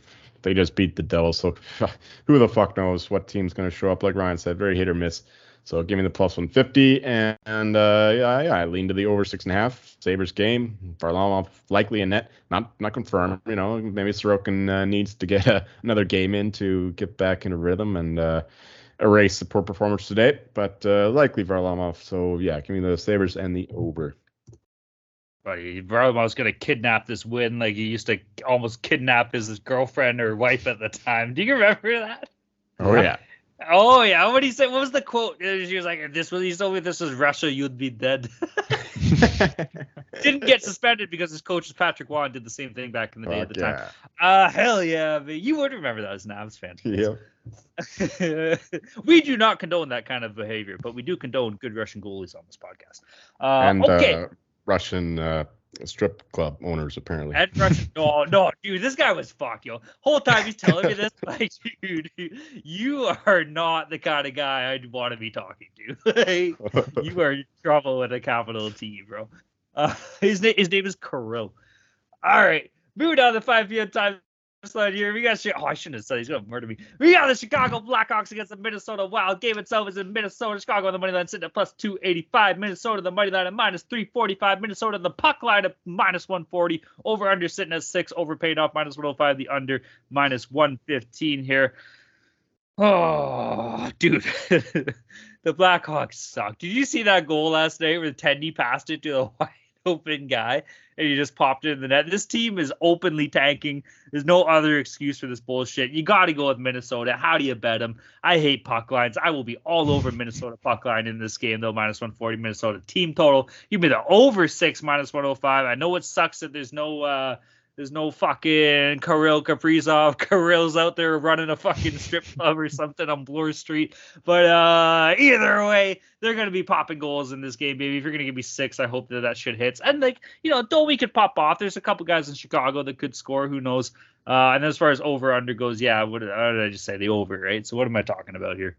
They just beat the Devils, so who the fuck knows what team's going to show up? Like Ryan said, very hit or miss. So give me the plus 150, and, and uh, yeah, yeah, I lean to the over six and a half. Sabres game. Varlamov likely a net, not not confirmed. You know, maybe Sorokin uh, needs to get a, another game in to get back into rhythm and uh, erase the poor performance today. But uh, likely Varlamov. So yeah, give me the Sabres and the over.
Buddy, was gonna kidnap this win like he used to almost kidnap his girlfriend or wife at the time. Do you remember that?
Oh yeah.
Oh yeah. What did he say? What was the quote? She was like, "If this was he told me this was Russia, you'd be dead." Didn't get suspended because his coach Patrick Roy did the same thing back in the day
Fuck
at the
yeah.
time. Uh hell yeah, man. You would remember that as Navs fan.
Yep.
we do not condone that kind of behavior, but we do condone good Russian goalies on this podcast. Uh,
and
okay.
uh, Russian uh, strip club owners apparently.
Ed Russian, no, no, dude, this guy was fuck, yo. Whole time he's telling me this, like, dude, you are not the kind of guy I'd want to be talking to. Like, you are in trouble with a capital T, bro. Uh, his name, his name is Kirill. All right, moving on to 5 p.m. time slide here. We got shit. Oh, I shouldn't have said he's gonna murder me. We got the Chicago Blackhawks against the Minnesota Wild. Game itself is in Minnesota. Chicago on the money line sitting at plus 285. Minnesota the money line at minus 345. Minnesota the puck line at minus 140. Over under sitting at six. Over paid off minus 105. The under minus 115 here. Oh, dude. the Blackhawks suck. Did you see that goal last night where Tendy passed it to the wide open guy and he just popped it in the net? This team is openly tanking. There's no other excuse for this bullshit. You got to go with Minnesota. How do you bet them? I hate puck lines. I will be all over Minnesota puck line in this game, though. Minus 140 Minnesota team total. Give me the over six minus 105. I know it sucks that there's no. uh there's no fucking Kirill Kaprizov. Kirill's out there running a fucking strip club or something on Bloor Street. But uh, either way, they're gonna be popping goals in this game, baby. If you're gonna give me six, I hope that that shit hits. And like, you know, Domi could pop off. There's a couple guys in Chicago that could score. Who knows? Uh, and as far as over under goes, yeah, what, what did I just say? The over, right? So what am I talking about here?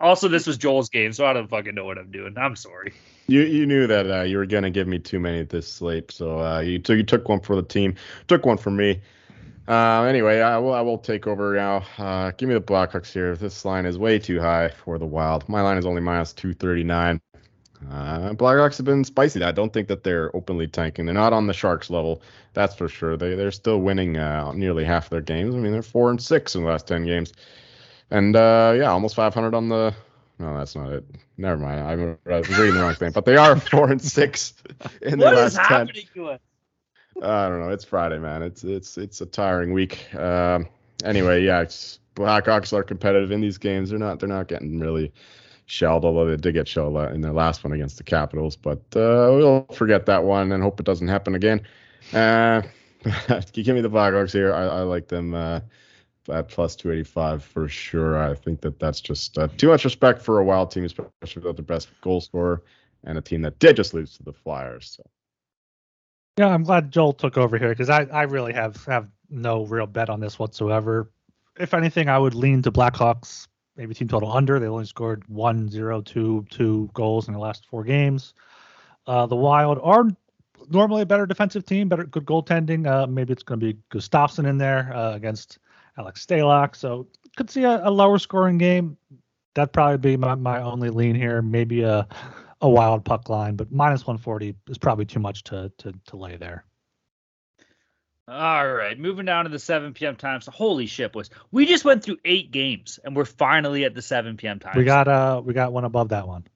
Also, this was Joel's game, so I don't fucking know what I'm doing. I'm sorry.
You you knew that uh, you were gonna give me too many this slate, so uh, you took you took one for the team, took one for me. Uh, anyway, I will I will take over now. Uh, give me the Blackhawks here. This line is way too high for the Wild. My line is only minus two thirty nine. Uh, Blackhawks have been spicy. I don't think that they're openly tanking. They're not on the Sharks level, that's for sure. They they're still winning uh, nearly half their games. I mean, they're four and six in the last ten games, and uh, yeah, almost 500 on the. No, that's not it. Never mind. I'm, I was reading the wrong thing. But they are four and six in the last ten.
happening to us?
I don't know. It's Friday, man. It's it's it's a tiring week. Um, anyway, yeah, it's, Blackhawks are competitive in these games. They're not they're not getting really shelled, although they did get shelled in their last one against the Capitals. But uh, we'll forget that one and hope it doesn't happen again. Uh, give me the Blackhawks here. I, I like them uh, at plus 285 for sure. I think that that's just uh, too much respect for a wild team, especially without their best goal scorer and a team that did just lose to the Flyers. So.
Yeah, I'm glad Joel took over here because I, I really have have no real bet on this whatsoever. If anything, I would lean to Blackhawks, maybe team total under. They only scored one, zero, two, two goals in the last four games. Uh, the Wild are normally a better defensive team, better good goaltending. Uh, maybe it's going to be Gustavsson in there uh, against Alex Stalock. So could see a, a lower scoring game. That'd probably be my, my only lean here. Maybe a a wild puck line, but minus 140 is probably too much to to to lay there.
All right, moving down to the 7 p.m. times. Holy shit, boys! We just went through eight games, and we're finally at the 7 p.m. times.
We got uh we got one above that one.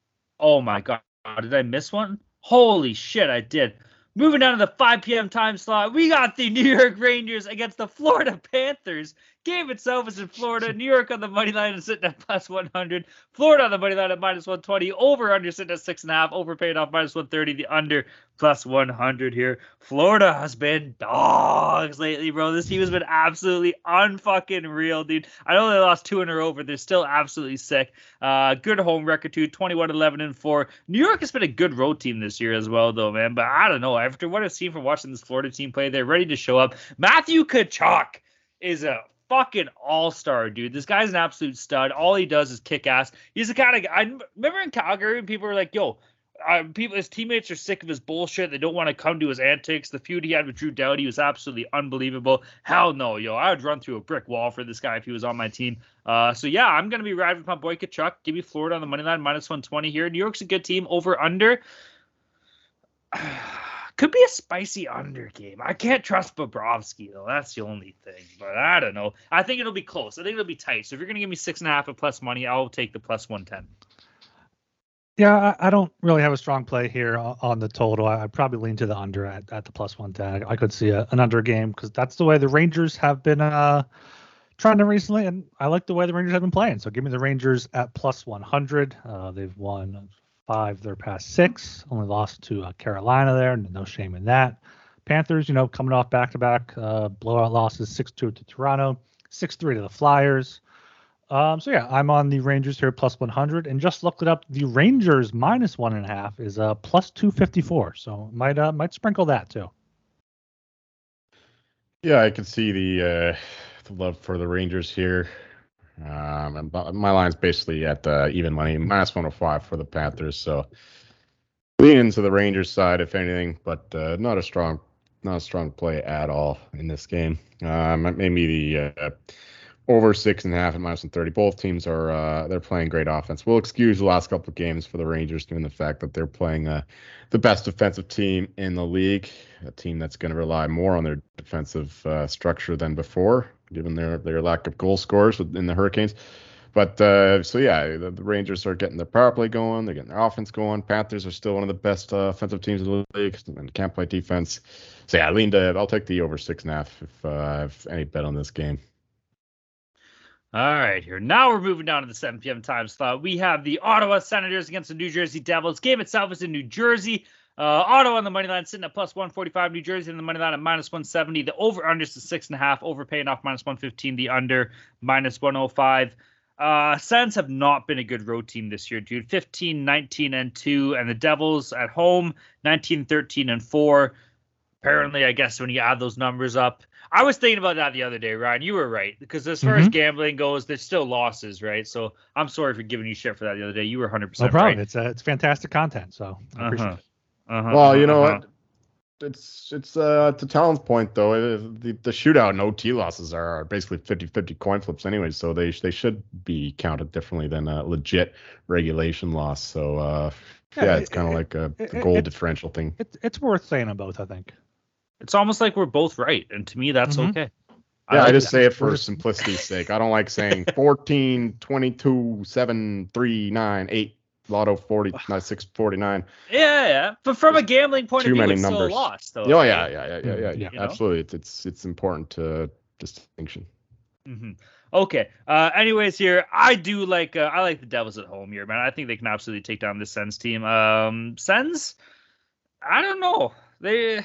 Oh my god, did I miss one? Holy shit, I did. Moving down to the 5 p.m. time slot, we got the New York Rangers against the Florida Panthers. Game itself is in Florida. New York on the money line is sitting at plus 100. Florida on the money line at minus 120. Over under sitting at six and a half. Over paid off minus 130. The under plus 100 here. Florida has been dogs lately, bro. This team has been absolutely unfucking real, dude. I know they lost two in a row, but they're still absolutely sick. Uh, good home record too, 21 11 and 4. New York has been a good road team this year as well, though, man. But I don't know. After what I've seen from watching this Florida team play, they're ready to show up. Matthew Tkachuk is a fucking all star, dude. This guy's an absolute stud. All he does is kick ass. He's the kind of guy. I remember in Calgary when people were like, "Yo." Uh, people, his teammates are sick of his bullshit. They don't want to come to his antics. The feud he had with Drew Doughty was absolutely unbelievable. Hell no, yo, I would run through a brick wall for this guy if he was on my team. Uh, so yeah, I'm gonna be riding with my boy Tkachuk. Give me Florida on the money line minus 120 here. New York's a good team. Over under. Could be a spicy under game. I can't trust Bobrovsky though. That's the only thing. But I don't know. I think it'll be close. I think it'll be tight. So if you're gonna give me six and a half of plus money, I'll take the plus one ten.
Yeah, I, don't really have a strong play here on, the total. I'd probably lean to the under at, at the plus 110. I, I could see a, an under game because that's the way the Rangers have been uh, trying to recently, and I like the way the Rangers have been playing. So give me the Rangers at plus 100. Uh, they've won five their past six, only lost to uh, Carolina there, no shame in that. Panthers, you know, coming off back-to-back uh, blowout losses, 6-2 to Toronto, 6-3 to the Flyers. Um, so yeah, I'm on the Rangers here plus 100, and just looked it up. The Rangers minus one and a half is uh plus 254, so might uh might sprinkle that too.
Yeah, I can see the uh, the love for the Rangers here. Um, and my line's basically at uh, even money, minus 105 for the Panthers. So lean into the Rangers side, if anything, but uh, not a strong, not a strong play at all in this game. Um, maybe the uh, over six and a half at minus 130. Both teams are uh, they're playing great offense. We'll excuse the last couple of games for the Rangers, given the fact that they're playing uh, the best defensive team in the league, a team that's going to rely more on their defensive uh, structure than before, given their their lack of goal scorers in the Hurricanes. But uh, so yeah, the, the, Rangers are getting their power play going. They're getting their offense going. Panthers are still one of the best uh, offensive teams in the league and can't play defense. So yeah, I lean to. I'll take the over six and a half if uh, I have any bet on this game.
All right, here. Now we're moving down to the 7 p.m. time slot. We have the Ottawa Senators against the New Jersey Devils. Game itself is in New Jersey. Uh, Ottawa on the money line sitting at plus 145. New Jersey on the money line at minus 170. The over under is six and a half. Over paying off minus 115. The under minus 105. Uh, Sens have not been a good road team this year, dude. 15, 19, and 2. And the Devils at home, 19, 13, and 4. Apparently, I guess when you add those numbers up, I was thinking about that the other day, Ryan. You were right because as far mm-hmm. as gambling goes, there's still losses, right? So I'm sorry for giving you shit for that the other day. You were 100 percent
no problem.
Right.
It's uh, it's fantastic content, so I appreciate uh-huh.
it. Uh-huh. Well, you know uh-huh. what? It's it's uh to Talon's point though. The the shootout and OT losses are basically 50-50 coin flips anyway, so they they should be counted differently than a legit regulation loss. So uh yeah, yeah it's kind of like a, it, goal it, differential thing.
It, it's worth saying on both, I think.
It's almost like we're both right, and to me, that's mm-hmm. okay.
Yeah, I, like I just that. say it for simplicity's sake. I don't like saying 14, 22, 7, 3, 9, 8, Lotto 40, not 649.
Yeah, yeah. But from a gambling point Too of view, many it's numbers. still lost, though.
Oh, yeah, yeah, yeah, yeah, yeah. yeah. Absolutely. It's, it's, it's important to distinction.
Mm-hmm. Okay. Uh, anyways, here I do like uh, I like the Devils at home here, man. I think they can absolutely take down this Sens team. Um, Sens, I don't know. They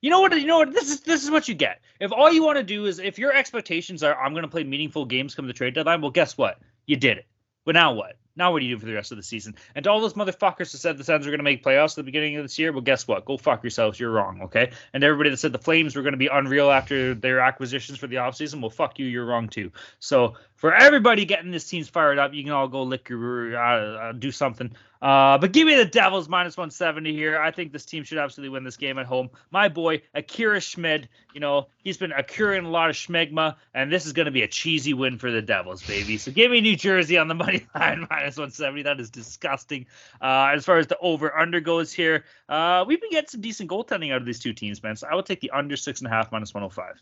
you know what? You know what? This is this is what you get. If all you want to do is, if your expectations are, I'm going to play meaningful games come the trade deadline. Well, guess what? You did it. But now what? Now what do you do for the rest of the season? And to all those motherfuckers who said the Sens were going to make playoffs at the beginning of this year, well, guess what? Go fuck yourselves. You're wrong, okay? And everybody that said the Flames were going to be unreal after their acquisitions for the offseason, well, fuck you. You're wrong too. So for everybody getting this team's fired up, you can all go lick your, uh, uh, do something. Uh, but give me the Devils minus 170 here. I think this team should absolutely win this game at home. My boy, Akira Schmid, you know, he's been accruing a lot of schmegma, and this is going to be a cheesy win for the Devils, baby. So give me New Jersey on the money line minus 170. That is disgusting. Uh, as far as the over under goes here, uh, we've been getting some decent goaltending out of these two teams, man. So I would take the under six and a half minus 105.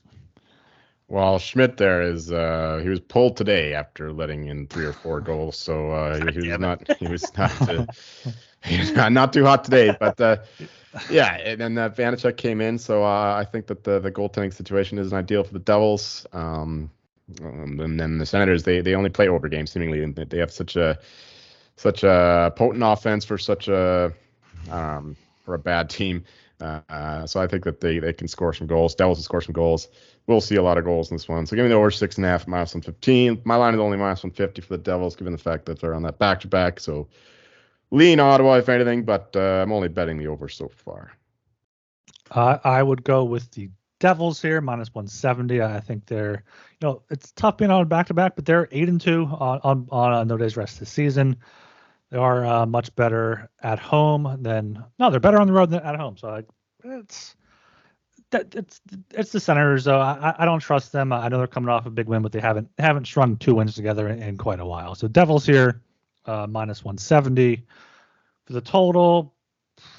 Well, Schmid there is uh, he was pulled today after letting in three or four goals, so uh, he, was not he was not uh, he was not, not too hot today. But uh, yeah, and then uh, Vanecek came in, so uh, I think that the the goaltending situation isn't ideal for the Devils. Um, um, and then the Senators they they only play over games seemingly, and they have such a such a potent offense for such a um, for a bad team. Uh, so I think that they, they can score some goals. Devils will score some goals. We'll see a lot of goals in this one. So give me the over six and a half, minus 115. My line is only minus 150 for the Devils, given the fact that they're on that back to back. So lean Ottawa, if anything, but uh, I'm only betting the over so far.
Uh, I would go with the Devils here, minus 170. I think they're, you know, it's tough being on back to back, but they're eight and two on on, on no days rest this season. They are uh, much better at home than no, they're better on the road than at home. So I, it's that it's it's the Senators though. I, I don't trust them. I know they're coming off a big win, but they haven't haven't strung two wins together in, in quite a while. So Devils here, uh, minus 170 for the total.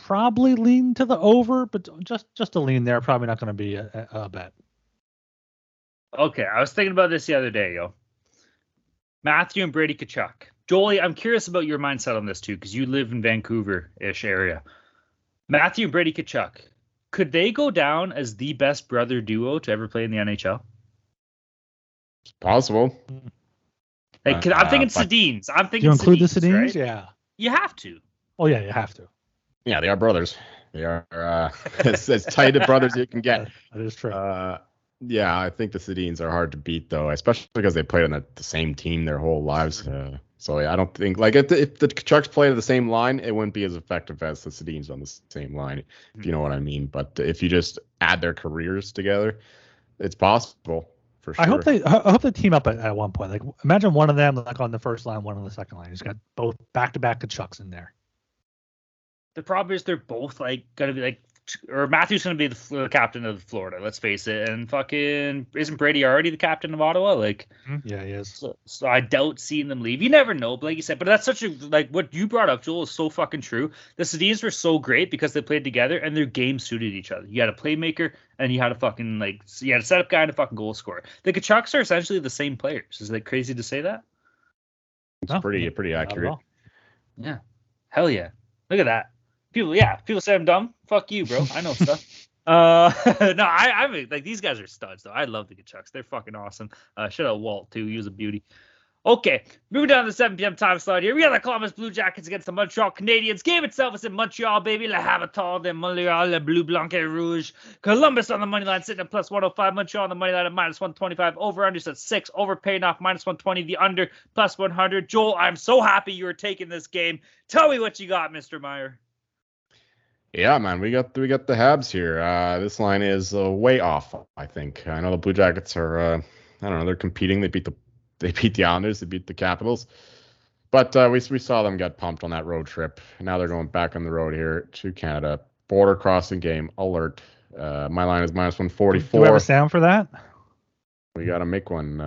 Probably lean to the over, but just just a lean there. Probably not going to be a, a, a bet.
Okay, I was thinking about this the other day, yo. Matthew and Brady Tkachuk Jolie, I'm curious about your mindset on this too, because you live in Vancouver-ish area. Matthew and Brady Tkachuk, could they go down as the best brother duo to ever play in the NHL?
It's possible.
Like, 'cause I'm
Uh,
thinking
but-
Sedins. I'm
Do
thinking
you include the
Sedins,
Sedins?
right?
Yeah.
You have to.
Oh yeah, you have to.
Yeah, they are brothers. They are uh, as, as tight a brothers you can get.
That is true.
Uh, yeah, I think the Sedins are hard to beat though, especially because they played on the, the same team their whole lives. Uh, so yeah, I don't think like if the, if the Chucks played on the same line, it wouldn't be as effective as the Sedins on the same line, if you know what I mean. But if you just add their careers together, it's possible for sure.
I hope they I hope they team up at, at one point. Like imagine one of them like on the first line, one on the second line. He's got both back to back Chucks in there.
The problem is they're both like gonna be like, or Matthew's gonna be the, the captain of Florida. Let's face it. And fucking isn't Brady already the captain of Ottawa? Like, hmm?
Yeah, he is.
so, so I doubt seeing them leave. You never know, but like you said. But that's such a like what you brought up, Joel, is so fucking true. The Sedins were so great because they played together and their game suited each other. You had a playmaker and you had a fucking like you had a setup guy and a fucking goal scorer. The Tkachuks are essentially the same players. Is that crazy to say that?
it's
No,
pretty pretty accurate.
Yeah. Hell yeah. Look at that. People, yeah, people say I'm dumb. Fuck you, bro. I know stuff. Uh, no, I, I mean, like these guys are studs though. I love the Tkachuks. They're fucking awesome. Uh, shout out Walt too. He was a beauty. Okay, moving down to the 7 p.m. time slot here. We got the Columbus Blue Jackets against the Montreal Canadiens. Game itself is in Montreal, baby. Le Habitat de Montreal, Le Bleu Blanc et Rouge. Columbus on the money line sitting at plus 105. Montreal on the money line at minus 125. Over under at six. Over paying off minus 120. The under plus 100. Joel, I'm so happy you are taking this game. Tell me what you got, Mr. Meyer.
Yeah, man, we got we got the Habs here. Uh, this line is uh, way off. I think. I know the Blue Jackets are. Uh, I don't know. They're competing. They beat the they beat the Islanders. They beat the Capitals. But uh, we we saw them get pumped on that road trip. Now they're going back on the road here to Canada. Border crossing game alert. Uh, my line is minus one forty four.
Do we have a sound for that?
We got to make one.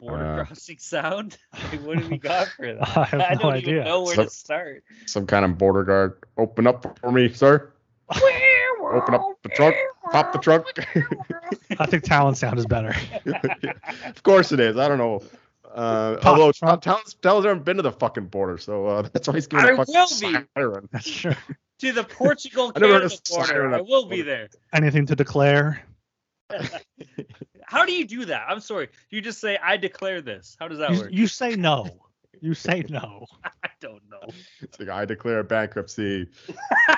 A border
Uh,
crossing sound? Like, what do we got for that?
I have
I
no
don't
idea.
even know where
So-
to start.
some kind of border guard. Open up for me, sir. Open up the trunk. Pop the trunk.
I think talent sound is better.
of course it is. I don't know. Uh,
Pop
although
trunk.
Towns Towns haven't been to the fucking border, so uh, that's why he's giving
I
a fucking
will be.
siren.
That's true.
to the Portugal
I
Canada border. I will
the
be there.
Anything to declare?
How do you do that? I'm sorry. You just say I declare this. How does that
You,
work?
you say no. You say no.
I don't know.
It's like I declare bankruptcy.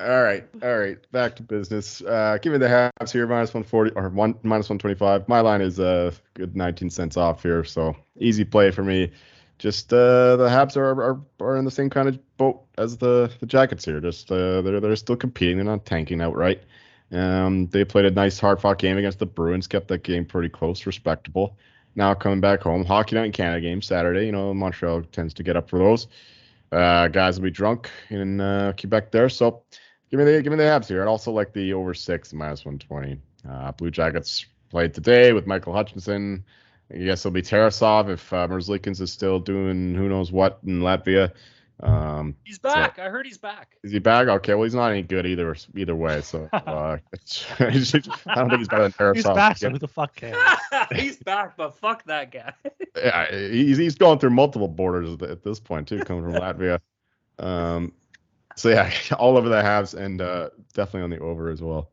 All right, all right, back to business. Uh, give me the Habs here, minus one forty or one minus one twenty five. My line is a uh, good nineteen cents off here, so easy play for me. Just uh, the Habs are, are are in the same kind of boat as the the Jackets here. Just uh, they're they're still competing. They're not tanking outright. Um, they played a nice hard fought game against the Bruins, kept that game pretty close, respectable. Now coming back home, hockey night in Canada game Saturday. You know Montreal tends to get up for those. Uh, guys will be drunk in uh, Quebec there, so give me the give me the Habs here. I'd also like the over six minus one twenty. Uh, Blue Jackets played today with Michael Hutchinson. I guess it'll be Tarasov if uh, Merzlikins is still doing who knows what in Latvia. Um,
he's back. I heard he's back.
is he back? Okay, well he's not any good either either way. So uh, I don't think he's better than Tarasov.
He's back, so who the fuck cares?
he's back, but fuck that guy.
yeah, he's he's going through multiple borders at- at this point too, coming from Latvia. Um, so yeah, all over the halves and uh, definitely on the over as well.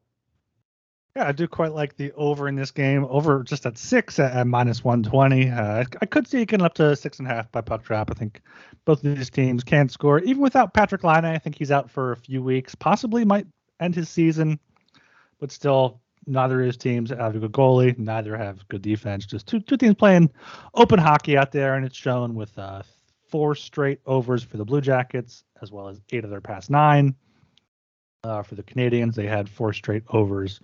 Yeah, I do quite like the over in this game. Over just at six at, at minus 120. Uh, I, could see it getting up to six and a half by puck drop. I think both of these teams can score. Even without Patrik Laine, I think he's out for a few weeks. Possibly might end his season, but still, neither of his teams have a good goalie. Neither have good defense. Just two two teams playing open hockey out there, and it's shown with uh, four straight overs for the Blue Jackets, as well as eight of their past nine. Uh, for the Canadiens, they had four straight overs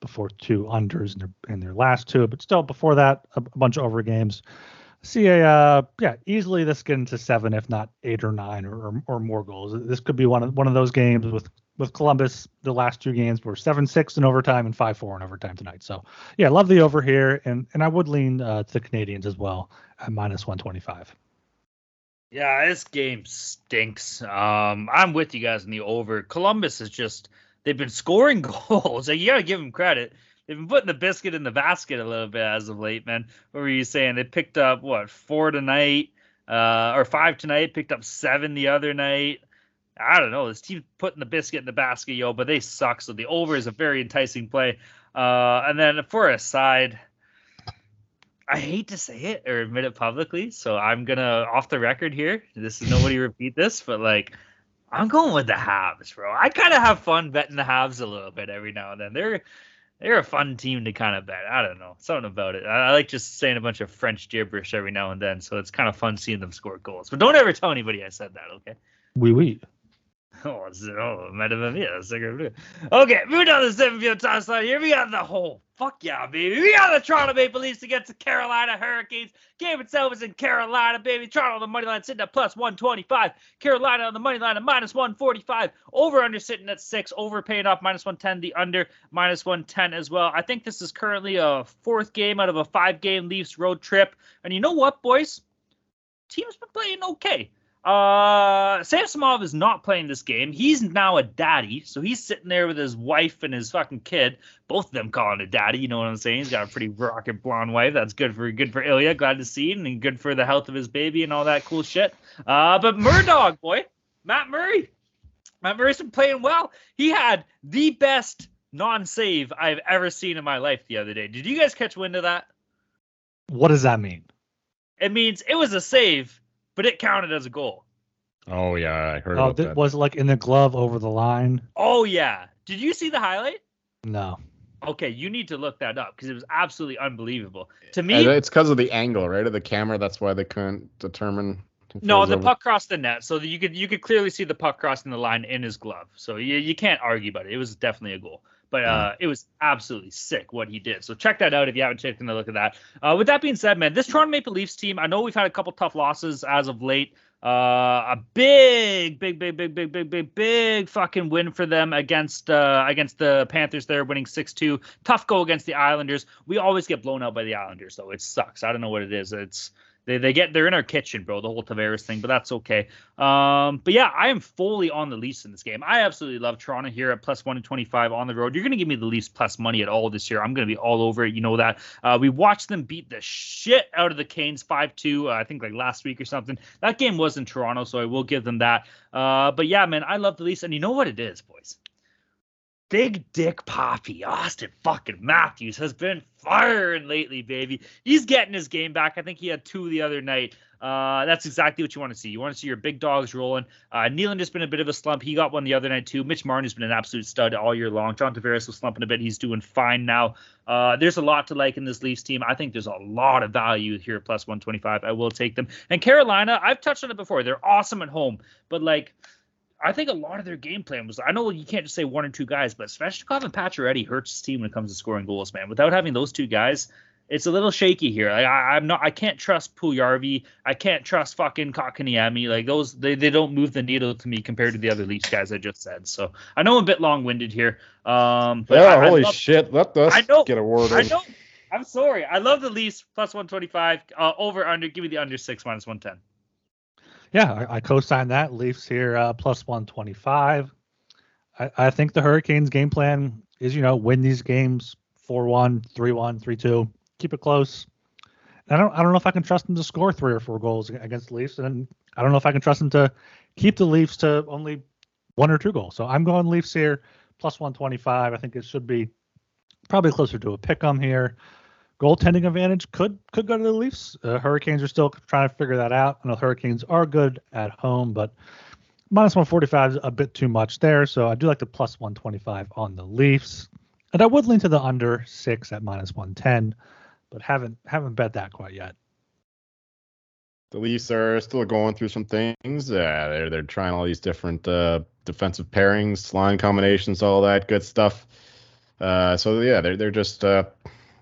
before two unders in their in their last two, but still before that a, a bunch of over games. See a uh, yeah easily this get into seven if not eight or nine or, or, or more goals. This could be one of one of those games with with Columbus. The last two games were seven six in overtime and five four in overtime tonight. So yeah, love the over here and and I would lean uh, to the Canadiens as well at minus one twenty five.
Yeah, this game stinks. Um, I'm with you guys in the over. Columbus is just they've been scoring goals. Like you gotta give them credit. they've been putting the biscuit in the basket a little bit as of late, man. What were you saying? They picked up what four tonight, uh, or five tonight. Picked up seven the other night. I don't know. This team's putting the biscuit in the basket, yo, but they suck. So the over is a very enticing play. Uh, and then for a side, I hate to say it or admit it publicly, so I'm gonna off the record here. This is nobody repeat this, but like I'm going with the Habs, bro. I kind of have fun betting the Habs a little bit every now and then. They're they're a fun team to kind of bet. I don't know something about it. I, I, like just saying a bunch of French gibberish every now and then, so it's kind of fun seeing them score goals. But don't ever tell anybody I said that, okay?
Oui, oui.
Oh, oh, Madame Mia. Okay, moving on to the seven field toss line. Here we got the whole. Fuck yeah, baby. We got the Toronto Maple Leafs against the Carolina Hurricanes. Game itself is in Carolina, baby. Toronto on the money line sitting at plus 125. Carolina on the money line at minus 145. Over under sitting at six. Over paying off minus 110. The under minus 110 as well. I think this is currently a fourth game out of a five game Leafs road trip. And you know what, boys? Team's been playing okay. Uh, Samsonov is not playing this game. He's now a daddy, so he's sitting there with his wife and his fucking kid. Both of them calling a daddy. You know what I'm saying? He's got a pretty rocket blonde wife. That's good for good for Ilya. Glad to see, and good for the health of his baby and all that cool shit. Uh, but Murdog boy, Matt Murray. Matt Murray's been playing well. He had the best non-save I've ever seen in my life the other day. Did you guys catch wind of that?
What does that mean?
It means it was a save but it counted as a goal.
Oh yeah, I heard
oh,
about th- that.
Was it like in the glove over the line?
Oh yeah. Did you see the highlight?
No.
Okay, you need to look that up because it was absolutely unbelievable. To me,
it's because of the angle, right, of the camera. That's why they couldn't determine.
No, the over. puck crossed the net, so you could you could clearly see the puck crossing the line in his glove. So you you can't argue about it. It was definitely a goal. But uh, it was absolutely sick what he did. So check that out if you haven't taken a look at that. Uh, with that being said, man, this Toronto Maple Leafs team, I know we've had a couple tough losses as of late. Uh, a big, big, big, big, big, big, big, big fucking win for them against uh, against the Panthers. They're winning six two. Tough go against the Islanders. We always get blown out by the Islanders, though. It sucks. I don't know what it is. It's they, they get they're in our kitchen, bro. The whole Tavares thing, but that's okay. Um, but yeah, I am fully on the Leafs in this game. I absolutely love Toronto here at plus one and twenty five on the road. You're gonna give me the Leafs plus money at all this year. I'm gonna be all over it. You know that. Uh, we watched them beat the shit out of the Canes five two. Uh, I think like last week or something. That game was in Toronto, so I will give them that. Uh, but yeah, man, I love the Leafs, and you know what it is, boys. Big Dick Poppy, Austin fucking Matthews, has been firing lately, baby. He's getting his game back. I think he had two the other night. Uh, that's exactly what you want to see. You want to see your big dogs rolling. Uh, Nylander's been a bit of a slump. He got one the other night too. Mitch Marner has been an absolute stud all year long. John Tavares was slumping a bit. He's doing fine now. Uh, there's a lot to like in this Leafs team. I think there's a lot of value here at plus 125. I will take them. And Carolina, I've touched on it before. They're awesome at home, but like I think a lot of their game plan was I know you can't just say one or two guys, but Svechnikov and Pacioretty hurts his team when it comes to scoring goals, man. Without having those two guys, it's a little shaky here. Like, I, am not I can't trust Puljujarvi. I can't trust fucking Kotkaniemi. Like those they, they don't move the needle to me compared to the other Leafs guys I just said. So I know I'm a bit long winded here. Um
Yeah,
I,
holy
I love,
shit. Let us I know, get a word
I know. I'm sorry. I love the Leafs plus 125. Uh, over under. Give me the under six minus 110
yeah, I, I co-sign that. Leafs here uh, plus 125. I, I think the Hurricanes game plan is, you know, win these games 4-1, 3-1, 3-2, keep it close. I don't I don't know if I can trust them to score three or four goals against the Leafs, and I don't know if I can trust them to keep the Leafs to only one or two goals. So I'm going Leafs here plus 125. I think it should be probably closer to a pick 'em here goaltending advantage could could go to the Leafs. Uh, Hurricanes are still trying to figure that out. I know Hurricanes are good at home, but minus 145 is a bit too much there. So I do like the plus 125 on the Leafs, and I would lean to the under six at minus 110, but haven't haven't bet that quite yet.
The Leafs are still going through some things. Uh, they're they're trying all these different uh, defensive pairings, line combinations, all that good stuff. Uh, so yeah, they're they're just uh,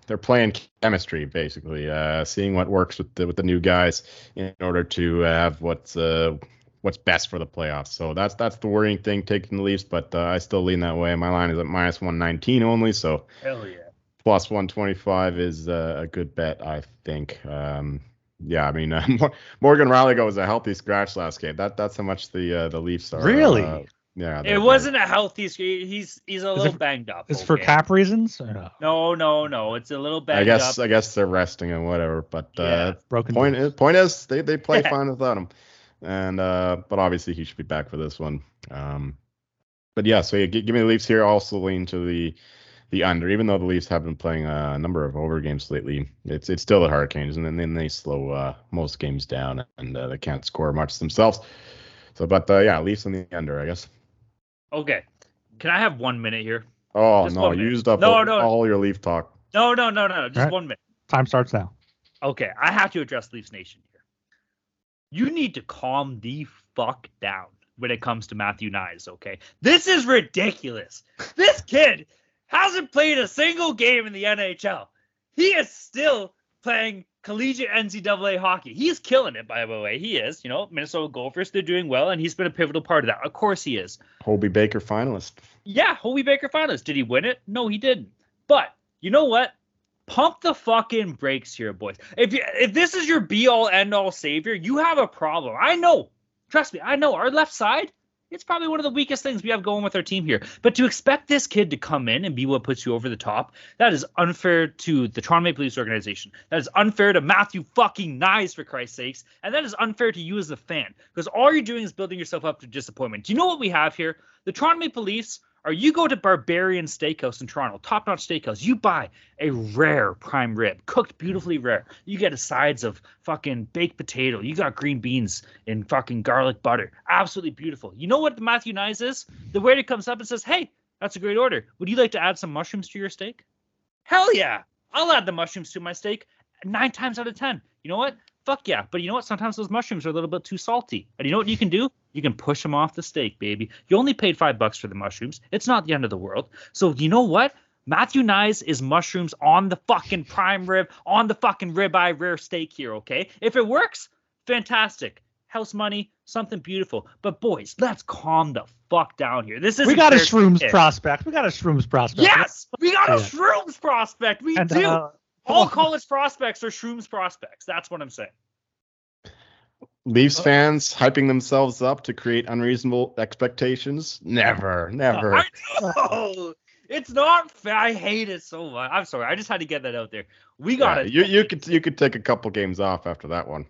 they're playing chemistry basically, uh, seeing what works with the with the new guys in order to have what's uh, what's best for the playoffs. So that's that's the worrying thing taking the Leafs, but uh, I still lean that way. My line is at minus 119 only, so
hell yeah.
Plus 125 is uh, a good bet, I think. Um, yeah, I mean, uh, Morgan Rielly was a healthy scratch last game. That that's how much the uh, the Leafs are.
Really?
Uh, Yeah,
It wasn't a healthy. screen. He's he's a
Is
little
it-
banged up.
It's for cap reasons. Or no?
No, no, no. It's a little banged
I guess
up.
I guess they're resting and whatever. But
Yeah.
uh,
Broken.
point is, point is they they play
Yeah.
fine without him, and uh, but obviously he should be back for this one. Um, but yeah, so yeah, gi- give me the Leafs here. I Also lean to the the under, even though the Leafs have been playing a number of over games lately. It's it's still the Hurricanes, and then, then they slow uh, most games down, and uh, they can't score much themselves. So, but uh, yeah, Leafs on the under, I guess.
Okay. Can I have one minute here?
Oh
Just
no, you used up
No,
all,
no.
all your Leaf talk.
No, no, no, no. Just
Alright.
one minute.
Time starts now.
Okay, I have to address Leafs Nation here. You need to calm the fuck down when it comes to Matthew Knies, okay? This is ridiculous. This kid hasn't played a single game in the NHL. He is still playing collegiate NCAA hockey. He's killing it, by the way. He is. You know, Minnesota Gophers, they're doing well, and he's been a pivotal part of that. Of course he is.
Hobey Baker finalist.
Yeah, Hobey Baker finalist. Did he win it? No, he didn't. But you know what? Pump the fucking brakes here, boys. If you, if this is your be all end all savior, you have a problem. I know. Trust me, I know. Our left side, it's probably one of the weakest things we have going with our team here. But to expect this kid to come in and be what puts you over the top, that is unfair to the Toronto Maple Leafs organization. That is unfair to Matthew fucking Knies, for Christ's sakes. And that is unfair to you as a fan. Because all you're doing is building yourself up to disappointment. Do you know what we have here? The Toronto Maple Leafs or you go to Barberian Steakhouse in Toronto, top notch steakhouse, you buy a rare prime rib, cooked beautifully rare. You get a sides of fucking baked potato. You got green beans and fucking garlic butter. Absolutely beautiful. You know what the Matthew Knies is? The waiter comes up and says, Hey, that's a great order. Would you like to add some mushrooms to your steak? Hell yeah. I'll add the mushrooms to my steak nine times out of ten. You know what? Fuck yeah. But you know what? Sometimes those mushrooms are a little bit too salty. And you know what you can do? You can push them off the steak, baby. You only paid five bucks for the mushrooms. It's not the end of the world. So you know what? Matthew Knies is mushrooms on the fucking prime rib, on the fucking ribeye rare steak here, okay? If it works, fantastic. House money, something beautiful. But boys, let's calm the fuck down here. This is
We got a Shrooms prospect. We got a Shrooms prospect.
Yes, we got a shrooms prospect. We
And,
do.
uh,
All
oh.
college prospects are shrooms prospects. That's what I'm saying.
Leafs fans hyping themselves up to create unreasonable expectations? Never, never.
I know. It's not fair. I hate it so much. I'm sorry. I just had to get that out there. We got
Yeah,
it.
you you could you could take a couple games off after that one.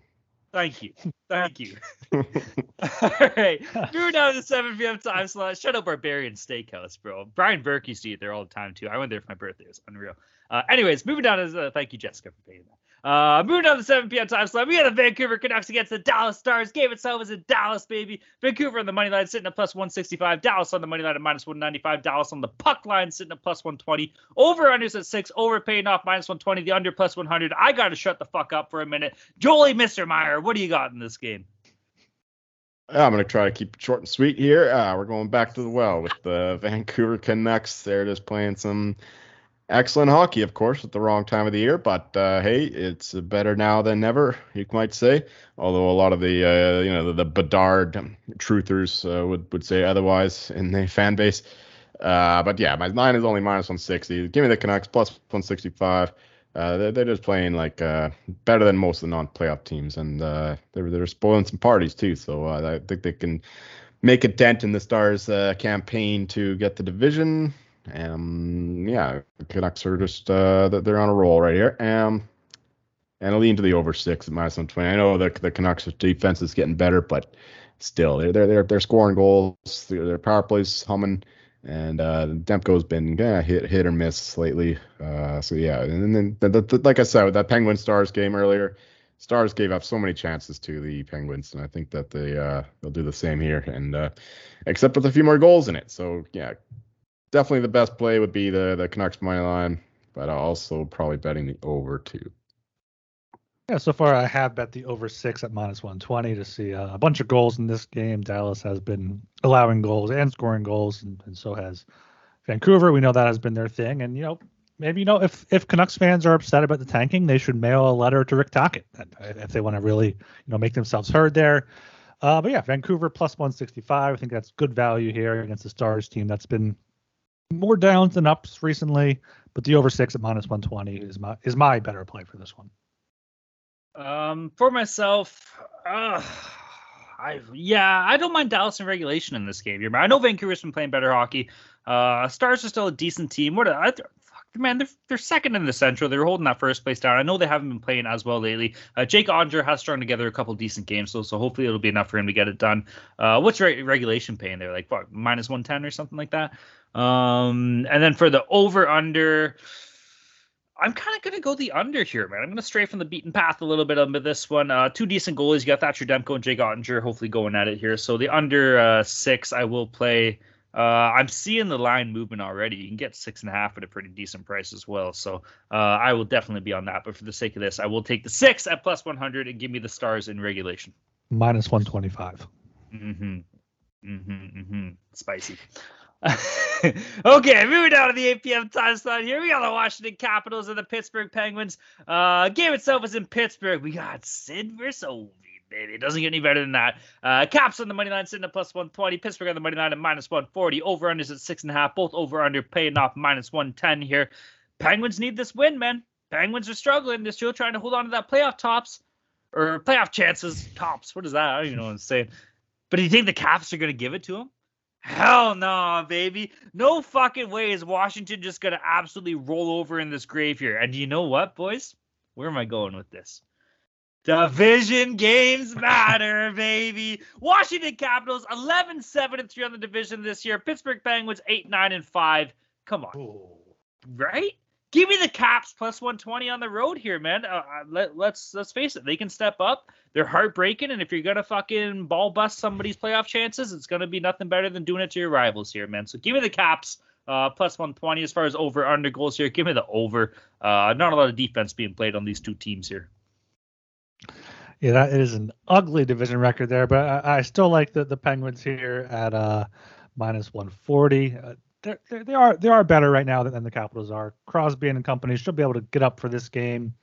Thank you. Thank you. All right. Moving down to the 7 p.m. time slot. Shut up, Barberian Steakhouse, bro. Brian Burke used to eat there all the time, too. I went there for my birthday. It was unreal. Uh, anyways, moving down to uh, thank you, Jessica, for paying that. Uh, moving down to the 7 p.m. time slot, we got the Vancouver Canucks against the Dallas Stars. Game itself is in Dallas, baby. Vancouver on the money line sitting at plus 165. Dallas on the money line at minus 195. Dallas on the puck line sitting at plus 120. Over unders at six. Over paying off minus 120. The under plus 100. I got to shut the fuck up for a minute. Jolie Mr. Meyer, what do you got in this game?
I'm gonna try to keep it short and sweet here. Uh, we're going back to the well with the Vancouver Canucks. They're just playing some excellent hockey, of course, at the wrong time of the year. But uh, hey, it's better now than never, you might say. Although a lot of the uh, you know the, the Bedard truthers uh, would would say otherwise in the fan base. Uh, but yeah, my line is only minus 160. Give me the Canucks plus 165. Uh, they're, they're just playing like uh, better than most of the non-playoff teams, and they're they're spoiling some parties too. So I think they can make a dent in the Stars' campaign to get the division. Um, yeah, Canucks are just uh, they're on a roll right here. Um, and I'll lean to the over six at minus 120. I know the the Canucks' defense is getting better, but still, they're they're they're, they're scoring goals. Their, their power plays humming. And uh, Demko's been yeah, hit hit or miss lately. Uh, so yeah, and then the, the, the, like I said, with that Penguin Stars game earlier, Stars gave up so many chances to the Penguins, and I think that they uh, they'll do the same here, and uh, except with a few more goals in it. So yeah, definitely the best play would be the the Canucks money line, but also probably betting the over too.
Yeah, so far I have bet the over six at minus 120 to see uh, a bunch of goals in this game. Dallas has been allowing goals and scoring goals, and, and so has Vancouver. We know that has been their thing. And, you know, maybe, you know, if, if Canucks fans are upset about the tanking, they should mail a letter to Rick Tocchet if they want to really, you know, make themselves heard there. Uh, but yeah, Vancouver plus 165. I think that's good value here against the Stars team that's been more downs than ups recently. But the over six at minus 120 is my is my better play for this one.
Um, for myself, uh, I yeah, I don't mind Dallas in regulation in this game. I know Vancouver's been playing better hockey. Uh, Stars are still a decent team. What I, man, they're they're second in the Central. They're holding that first place down. I know they haven't been playing as well lately. Uh, Jake Oettinger has strung together a couple decent games, so so hopefully it'll be enough for him to get it done. Uh, what's re- regulation paying there? Like what, minus one ten or something like that. Um, and then for the over under. I'm kind of going to go the under here, man. I'm going to stray from the beaten path a little bit on this one. Uh, two decent goalies. You got Thatcher Demko and Jake Oettinger hopefully going at it here. So the under uh, six, I will play uh, I'm seeing the line movement already. You can get six and a half at a pretty decent price as well. So uh, I will definitely be on that. But for the sake of this, I will take the six at plus 100 and give me the stars in regulation.
Minus 125.
Mm-hmm. Mm-hmm. Mm-hmm. Spicy. okay, moving down to the 8 p.m. time slot here. We got the Washington Capitals and the Pittsburgh Penguins. Uh, game itself is in Pittsburgh. We got Sid versus Ovi baby. It doesn't get any better than that. Uh, Caps on the money line sitting at plus 120. Pittsburgh on the money line at minus 140. Over unders at six and a half. Both over under paying off minus 110 here. Penguins need this win, man. Penguins are struggling. They're still trying to hold on to that playoff tops or playoff chances. Tops. What is that? I don't even know what I'm saying. But do you think the Caps are going to give it to them? Hell no, nah, baby. No fucking way is Washington just going to absolutely roll over in this grave here. And you know what, boys? Where am I going with this? Division games matter, baby. Washington Capitals 11 7 and 3 on the division this year. Pittsburgh Penguins 8 9 and 5. Come on. Ooh. Right? Give me the Caps plus 120 on the road here, man. Uh, uh, let, let's let's face it, they can step up. They're heartbreaking, and if you're gonna fucking ball bust somebody's playoff chances, it's gonna be nothing better than doing it to your rivals here, man. So give me the Caps uh, plus 120 as far as over under goals here. Give me the over. Uh, not a lot of defense being played on these two teams here.
Yeah, that is an ugly division record there, but I, I still like the, the Penguins here at uh, minus 140. They're, they're, they are they are better right now than, the Capitals are. Crosby and company should be able to get up for this game.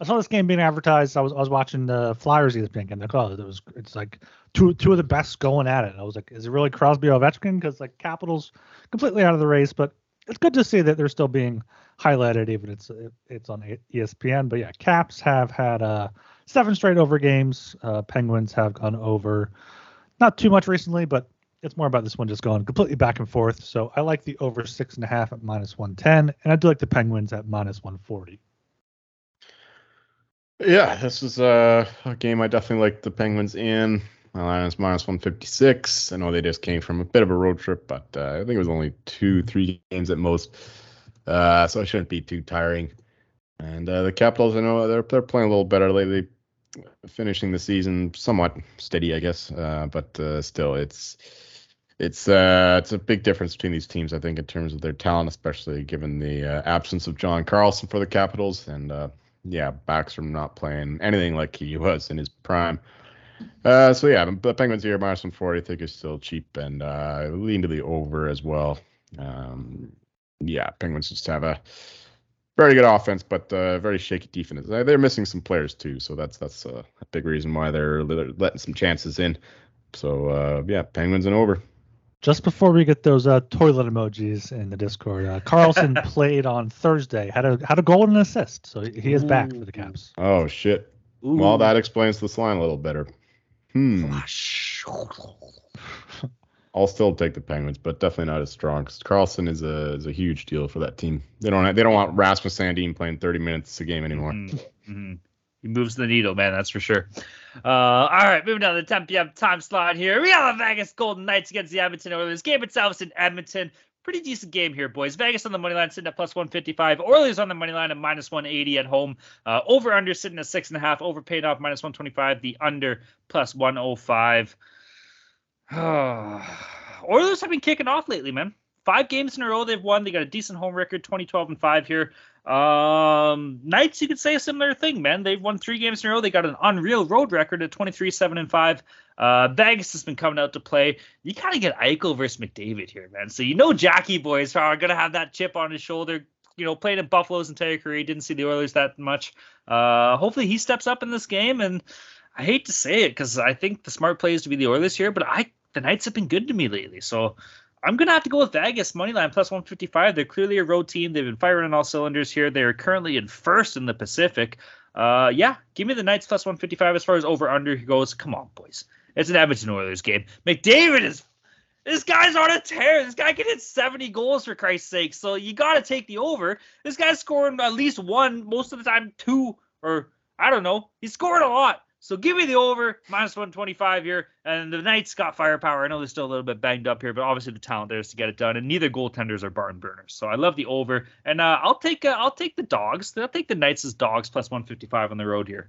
I saw this game being advertised. I was I was watching the Flyers ESPN game. They call it. Was it's like two two of the best going at it. I was like, is it really Crosby or Ovechkin? Because like Capitals completely out of the race, but it's good to see that they're still being highlighted, even it's it's on ESPN. But yeah, Caps have had uh, seven straight over games. Uh, Penguins have gone over, not too much recently, but it's more about this one just going completely back and forth. So I like the over six and a half at minus one ten, and I do like the Penguins at minus one forty.
Yeah, this is a, a game I definitely like the Penguins in. My line is minus 156. I know they just came from a bit of a road trip, but uh, I think it was only two, three games at most. Uh, so it shouldn't be too tiring. And uh, the Capitals, I know they're they're playing a little better lately, finishing the season somewhat steady, I guess. Uh, but uh, still, it's it's uh, it's a big difference between these teams, I think, in terms of their talent, especially given the absence of John Carlson for the Capitals, and yeah, Backstrom not playing anything like he was in his prime. Uh, so yeah, the Penguins here minus one forty. I think is still cheap and uh, lean to the over as well. Um, yeah, Penguins just have a very good offense, but uh, very shaky defense. They're missing some players too, so that's that's a big reason why they're letting some chances in. So uh, yeah, Penguins and over.
Just before we get those uh, toilet emojis in the Discord, uh, Carlson played on Thursday. had a had a goal and an assist, so he is back for the Caps.
Oh shit! Ooh. Well, that explains the line a little better. Hmm. I'll still take the Penguins, but definitely not as strong. Cause Carlson is a is a huge deal for that team. They don't they don't want Rasmus Sandin playing 30 minutes a game anymore. Mm-hmm.
mm-hmm. He moves the needle, man. That's for sure. Uh, all right, moving down to the 10 p.m. time slot here. We the Vegas Golden Knights against the Edmonton Oilers. Game itself is in Edmonton pretty decent game here, boys. Vegas on the money line sitting at plus 155. Oilers on the money line at minus 180 at home. Uh, over under sitting at six and a half. Over paid off minus 125. The under plus 105. Oilers have been kicking off lately, man. Five games in a row they've won. They got a decent home record, 2012 and 5 here. Um, Knights, you could say a similar thing, man. They've won three games in a row. They got an unreal road record at 23, 7, and 5. Uh, Vegas has been coming out to play. You kind of get Eichel versus McDavid here, man. So you know Jackie boys are going to have that chip on his shoulder. You know, played in Buffalo's entire career. Didn't see the Oilers that much. Uh, hopefully he steps up in this game. And I hate to say it because I think the smart play is to be the Oilers here, but I the Knights have been good to me lately. So I'm gonna have to go with Vegas moneyline plus 155. They're clearly a road team. They've been firing on all cylinders here. They are currently in first in the Pacific. Uh, yeah, give me the Knights plus 155 as far as over under goes. Come on, boys. It's an Edmonton Oilers game. McDavid is this guy's on a tear. This guy can hit 70 goals for Christ's sake. So you got to take the over. This guy's scoring at least one, most of the time two, or I don't know. He's scoring a lot. So give me the over minus 125 here. And the Knights got firepower. I know they're still a little bit banged up here, but obviously the talent there is to get it done. And neither goaltenders are barn burners. So I love the over. And uh, I'll take uh, I'll take the dogs. I'll take the Knights as dogs plus 155 on the road here.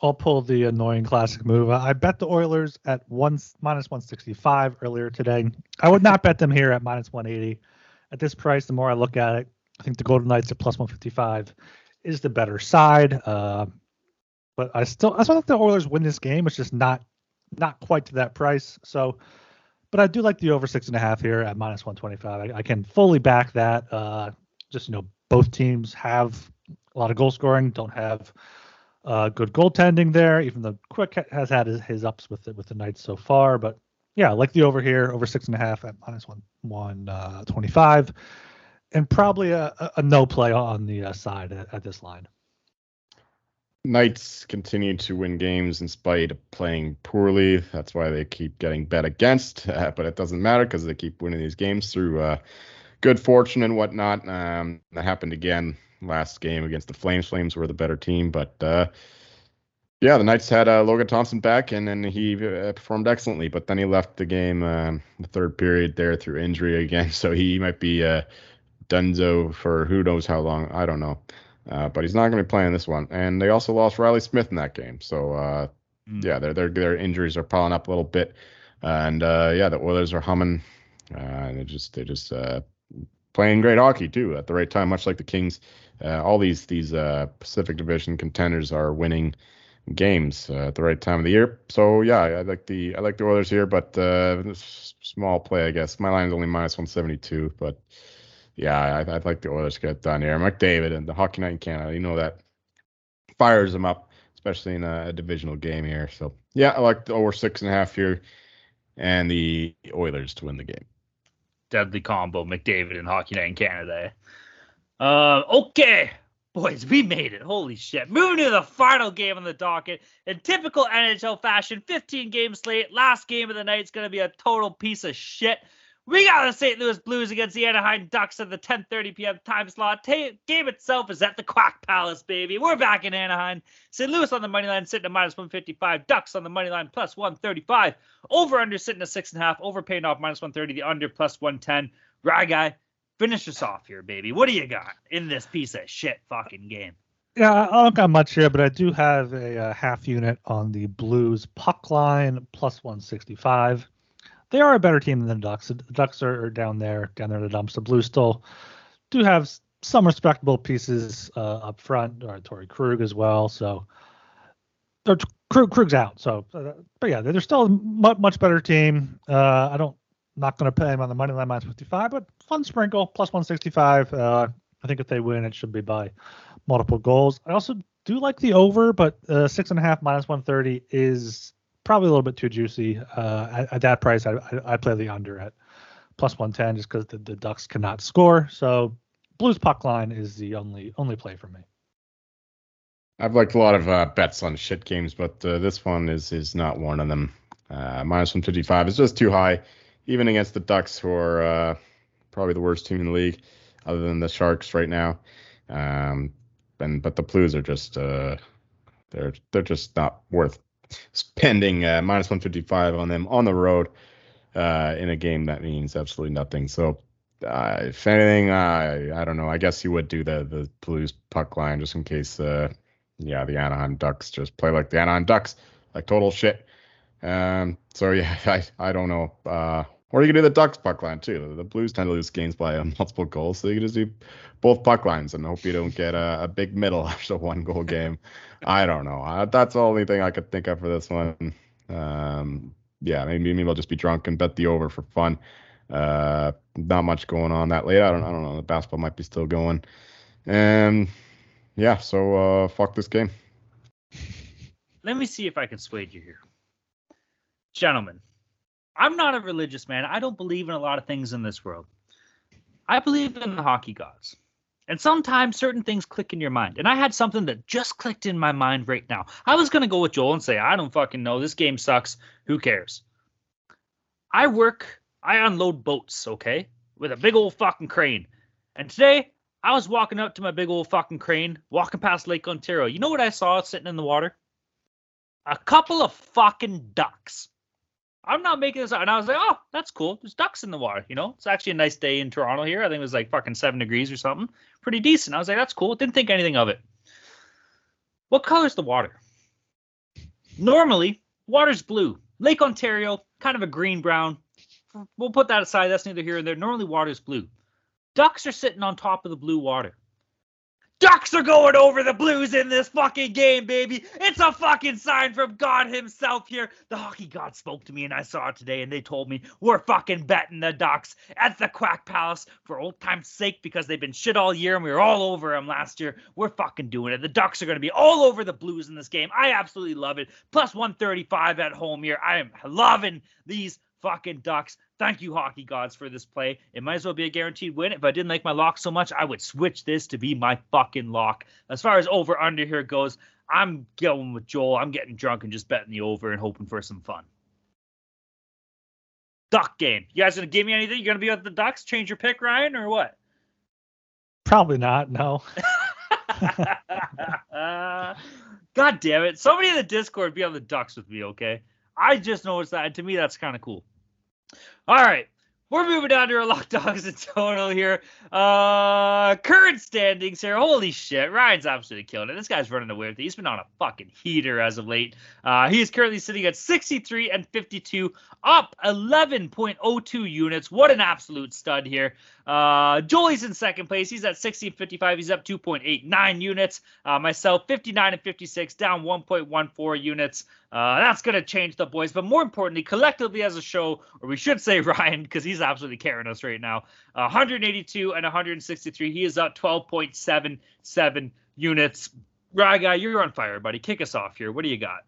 I'll pull the annoying classic move. I bet the Oilers at one minus 165 earlier today. I would not bet them here at minus 180. At this price, the more I look at it, I think the Golden Knights at plus 155 is the better side. Uh, but I still, I still think the Oilers win this game. It's just not, not quite to that price. So, but I do like the over six and a half here at minus 125. I, I can fully back that. Uh, just you know, both teams have a lot of goal scoring, don't have uh, good goaltending there. Even though Quick has had his, his ups with it with the Knights so far, but yeah, like the over here, over six and a half at minus one one uh, twenty five, and probably a, a, no play on the uh, side at, at, this line.
Knights continue to win games in spite of playing poorly. That's why they keep getting bet against, uh, but it doesn't matter because they keep winning these games through uh, good fortune and whatnot. Um, that happened again last game against the Flames. Flames were the better team, but uh, yeah, the Knights had uh, Logan Thompson back, and then he uh, performed excellently. But then he left the game um, the third period there through injury again, so he might be uh, Dunzo for who knows how long. I don't know, uh, but he's not going to be playing this one. And they also lost Reilly Smith in that game, so uh, mm. yeah, their their their injuries are piling up a little bit, and uh, yeah, the Oilers are humming. Uh, they just they just uh, playing great hockey too at the right time, much like the Kings. Uh, all these these uh, Pacific Division contenders are winning games uh, at the right time of the year. So yeah, I like the I like the Oilers here, but uh, small play, I guess. My line is only minus 172, but yeah, I, would like the Oilers to get done here. McDavid and the Hockey Night in Canada, you know that fires them up, especially in a, a divisional game here. So yeah, I like the over six and a half here, and the Oilers to win the game
deadly combo, McDavid and Hockey Night in Canada. Uh, okay, boys, we made it. Holy shit. Moving to the final game on the docket. In typical NHL fashion, 15 game slate. Last game of the night is going to be a total piece of shit. We got the St. Louis Blues against the Anaheim Ducks at the 10:30 p.m. time slot. Ta- game itself is at the Quack Palace, baby. We're back in Anaheim. St. Louis on the money line sitting at minus 155. Ducks on the money line plus 135. Over under sitting at six and a half. Over paying off minus 130. The under plus 110. Rye guy, finish us off here, baby. What do you got in this piece of shit fucking game?
Yeah, I don't got much here, but I do have a, a half unit on the Blues puck line plus 165 they are a better team than the Ducks. The Ducks are down there, down there in the dumps. The Blues still do have some respectable pieces uh, up front, or Torey Krug as well. So, or Krug, Krug's out. So, uh, but yeah, they're still a much, much better team. Uh, I don't, not going to pay them on the money line minus 55, but fun sprinkle plus 165. Uh, I think if they win, it should be by multiple goals. I also do like the over, but uh, six and a half minus 130 is probably a little bit too juicy. Uh, at, at, that price, I, I, play the under at plus 110 just because the, the Ducks cannot score. So Blues puck line is the only only play for me.
I've liked a lot of uh, bets on shit games, but uh, this one is is not one of them. Uh, minus 155 is just too high, even against the Ducks, who are uh, probably the worst team in the league, other than the Sharks right now. Um, and but the Blues are just uh, they're they're just not worth spending uh, minus 155 on them on the road uh, in a game that means absolutely nothing. So, uh, if anything, I I don't know. I guess you would do the the Blues puck line just in case. Uh, yeah, the Anaheim Ducks just play like the Anaheim Ducks, like total shit. Um, so yeah, I I don't know. Uh, or you can do the Ducks puck line too. The Blues tend to lose games by uh, multiple goals, so you can just do both puck lines and hope you don't get a, a big middle after one goal game. I don't know. I, that's the only thing I could think of for this one. Um, yeah, maybe maybe I'll just be drunk and bet the over for fun. Uh, not much going on that late. I don't I don't know. The basketball might be still going. And yeah, so uh, fuck this game.
Let me see if I can sway you here, gentlemen. I'm not a religious man. I don't believe in a lot of things in this world. I believe in the hockey gods. And sometimes certain things click in your mind. And I had something that just clicked in my mind right now. I was going to go with Joel and say, I don't fucking know. This game sucks. Who cares? I work, I unload boats, okay? With a big old fucking crane. And today, I was walking up to my big old fucking crane, walking past Lake Ontario. You know what I saw sitting in the water? A couple of fucking ducks. I'm not making this up. And I was like, oh, that's cool. There's ducks in the water. You know, it's actually a nice day in Toronto here. I think it was like fucking seven degrees or something. Pretty decent. I was like, that's cool. Didn't think anything of it. What color's the water? Normally, water's blue. Lake Ontario, kind of a green brown. We'll put that aside. That's neither here nor there. Normally, water's blue. Ducks are sitting on top of the blue water. Ducks are going over the Blues in this fucking game, baby. It's a fucking sign from God Himself here. The hockey God spoke to me, and I saw it today, and they told me we're fucking betting the Ducks at the Quack Palace for old time's sake because they've been shit all year, and we were all over them last year. We're fucking doing it. The Ducks are going to be all over the Blues in this game. I absolutely love it. Plus 135 at home here. I am loving these fucking Ducks. Thank you, hockey gods, for this play. It might as well be a guaranteed win. If I didn't like my lock so much, I would switch this to be my fucking lock. As far as over under here goes, I'm going with Joel. I'm getting drunk and just betting the over and hoping for some fun. Duck game. You guys gonna give me anything? You gonna be with the Ducks? Change your pick, Ryan, or what?
Probably not. No.
God damn it! Somebody in the Discord be on the Ducks with me, okay? I just noticed that, and to me, that's kind of cool. All right. We're moving down to our lock dogs in total here. Uh current standings here. Holy shit. Ryan's absolutely killing it. This guy's running away with it. He's been on a fucking heater as of late. Uh he is currently sitting at 63 and 52, up 11.02 units. What an absolute stud here. Uh Joey's in second place. He's at 60 and 55. He's up 2.89 units. Uh myself 59 and 56, down 1.14 units. Uh, that's going to change the boys. But more importantly, collectively as a show, or we should say Ryan, because he's absolutely carrying us right now, uh, 182 and 163. He is up 12.77 units. Guy, you're on fire, buddy. Kick us off here. What do you got?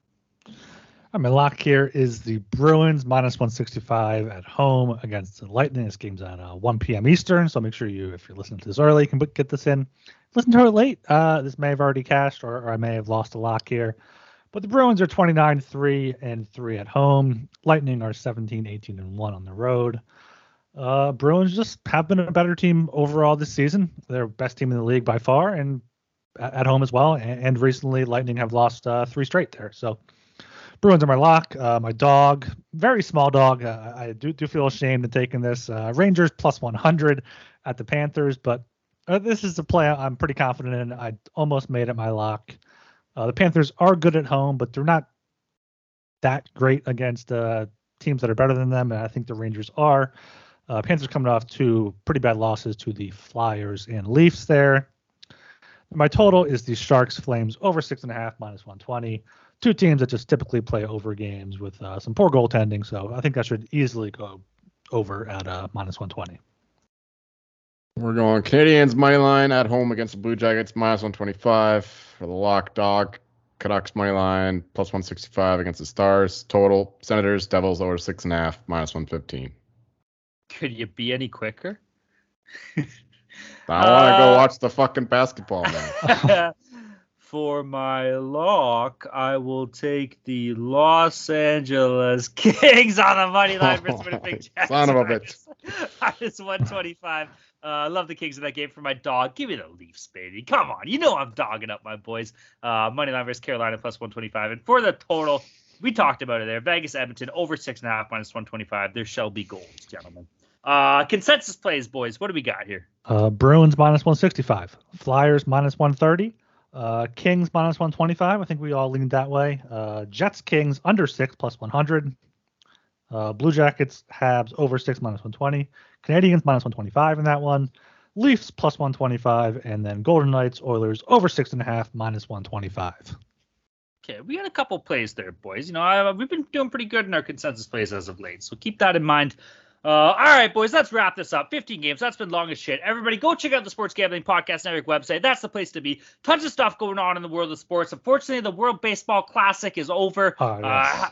My lock here is the Bruins minus 165 at home against the Lightning. This game's on uh, 1 p.m. Eastern, so make sure you, if you're listening to this early, can get this in. Listen to it late. Uh, this may have already cashed, or, or I may have lost a lock here. But the Bruins are 29 3 and 3 at home. Lightning are 17 18 and 1 on the road. Uh, Bruins just have been a better team overall this season. They're best team in the league by far, and at, at home as well. And, and, recently, Lightning have lost uh, three straight there. So Bruins are my lock. Uh, my dog, very small dog. Uh, I do, do feel ashamed of taking this. Uh, Rangers plus 100 at the Panthers, but uh, this is a play I'm pretty confident in. I almost made it my lock. Uh, the Panthers are good at home, but they're not that great against uh, teams that are better than them. And I think the Rangers are. Panthers coming off two pretty bad losses to the Flyers and Leafs there. My total is the Sharks Flames over six and a half minus 120. Two teams that just typically play over games with uh, some poor goaltending. So I think that should easily go over at uh, minus 120.
We're going Canadiens money line at home against the Blue Jackets minus 125 for the lock dog. Canucks money line plus 165 against the Stars. Total Senators Devils over six and a half minus 115.
Could you be any quicker?
I want to go uh, watch the fucking basketball now.
For my lock, I will take the Los Angeles Kings on the money line versus Winnipeg Jets.
Son of a bitch.
Minus 125. Uh, I love the Kings in that game for my dog. Give me the Leafs, baby. Come on. You know I'm dogging up my boys. Uh, money line versus Carolina plus 125. And for the total, we talked about it there. Vegas Edmonton over six and a half minus 125. There shall be goals, gentlemen. Uh, consensus plays, boys. What do we got here?
Uh, Bruins minus 165. Flyers minus 130. Uh, Kings minus 125. I think we all leaned that way. Uh, Jets Kings under six plus 100. Uh, Blue Jackets Habs over six minus 120. Canadiens minus 125 in that one. Leafs plus 125, and then Golden Knights Oilers over six and a half minus 125.
Okay, we got a couple plays there, boys. You know, I, we've been doing pretty good in our consensus plays as of late, so keep that in mind. Uh, all right, boys, let's wrap this up. 15 games. That's been long as shit. Everybody, go check out the Sports Gambling Podcast Network website. That's the place to be. Tons of stuff going on in the world of sports. Unfortunately, the World Baseball Classic is over.
Oh, yes. uh,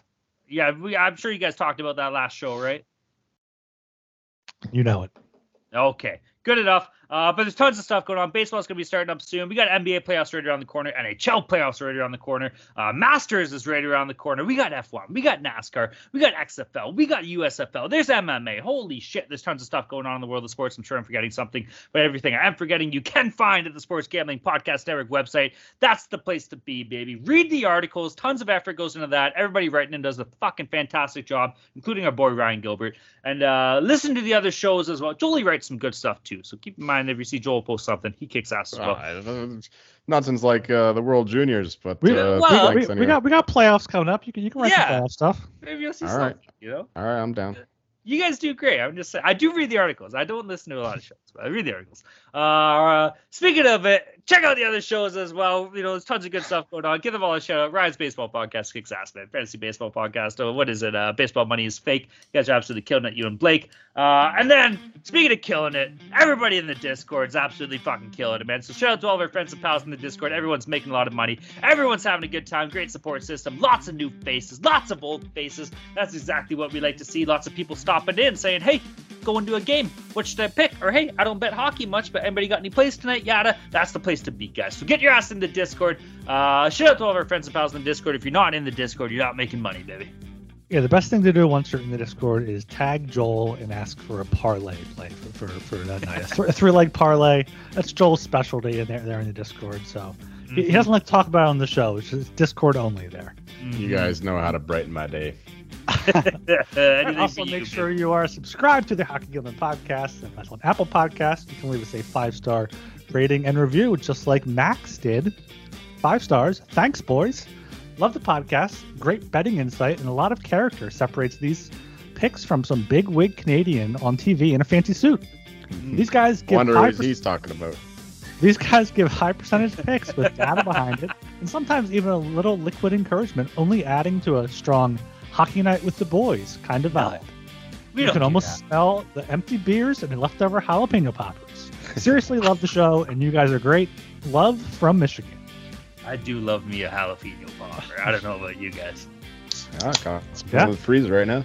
yeah, we, I'm sure you guys talked about that last show, right?
You know it.
Okay. good enough. Uh, but there's tons of stuff going on. Baseball's going to be starting up soon. We got NBA playoffs right around the corner, NHL playoffs right around the corner. Uh, Masters is right around the corner. We got F1, we got NASCAR, we got XFL, we got USFL. There's MMA. Holy shit, there's tons of stuff going on in the world of sports. I'm sure I'm forgetting something, but everything I am forgetting, you can find at the Sports Gambling Podcast Network website. That's the place to be, baby. Read the articles. Tons of effort goes into that. Everybody writing in does a fucking fantastic job, including our boy Ryan Gilbert. And uh, listen to the other shows as well. Jolie writes some good stuff too. So keep in mind if you see Joel post something, he kicks ass as well.
Uh, nonsense like uh, the World Juniors, but
We,
uh,
well,
we,
thanks
we got we got playoffs coming up. You can you can write
Yeah.
some playoff stuff.
Maybe you'll see
All
something,
right.
you know?
All right, I'm down.
You guys do great. I'm just saying. I do read the articles. I don't listen to a lot of shows, but I read the articles. Uh, speaking of it, check out the other shows as well. You know, there's tons of good stuff going on. Give them all a shout out. Ryan's Baseball Podcast kicks ass, man. Fantasy Baseball Podcast. Oh, what is it? Uh, Baseball Money is fake. You guys are absolutely killing it, you and Blake. Uh, and then, speaking of killing it, everybody in the Discord is absolutely fucking killing it, man. So shout out to all of our friends and pals in the Discord. Everyone's making a lot of money. Everyone's having a good time. Great support system. Lots of new faces. Lots of old faces. That's exactly what we like to see. Lots of people stopping in saying, hey, go into a game. What should I pick? Or hey, I don't bet hockey much, but anybody got any plays tonight? Yada. That's the place to be, guys. So get your ass in the Discord. Uh, shout out to all of our friends and pals in the Discord. If you're not in the Discord, you're not making money, baby.
Yeah, the best thing to do once you're in the Discord is tag Joel and ask for a parlay play for, for, for that night. A th- a three leg parlay. That's Joel's specialty in there, there in the Discord. So he, he doesn't like to talk about it on the show. It's just Discord only there.
You guys know how to brighten my day.
And also make sure you are subscribed to the Hockey Gambling podcast. And that's on Apple Podcasts. You can leave us a five star rating and review, just like Max did. Five stars. Thanks, boys. Love the podcast. Great betting insight and a lot of character separates these picks from some big wig Canadian on TV in a fancy suit. These guys give
Wonder
high
who
per-
he's talking about.
these guys give high percentage picks with data behind it, and sometimes even a little liquid encouragement, only adding to a strong hockey night with the boys kind of vibe.
We
you can
do
almost smell the empty beers and the leftover jalapeno poppers. Seriously, love the show, and you guys are great. Love from Michigan.
I do love me a jalapeno popper. I don't know about you guys.
Ah, got some
Yeah.
in the freezer right now.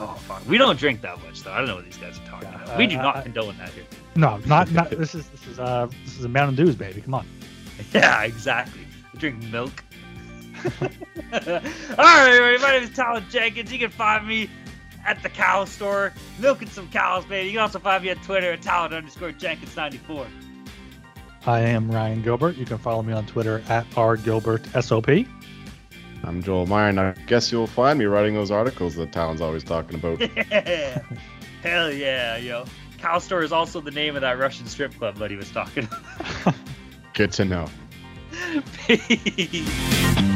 Oh fuck. We don't drink that much though. I don't know what these guys are talking
Yeah,
about. We do
uh,
not
I-
condone that here.
No, not not. this is this is uh this is a Mountain Dews, baby. Come on.
Yeah, exactly. We drink milk. All right, everybody. My name is Talon Jenkins. You can find me at the cow store, milking some cows, baby. You can also find me on Twitter at Talon underscore Jenkins 94.
I am Ryan Gilbert. You can follow me on Twitter at rgilbertsop.
I'm Joel Meyer, and I guess you'll find me writing those articles that Talon's always talking about.
Yeah. Hell yeah, yo. Cow store is also the name of that Russian strip club that he was talking about.
Good to know.
Peace.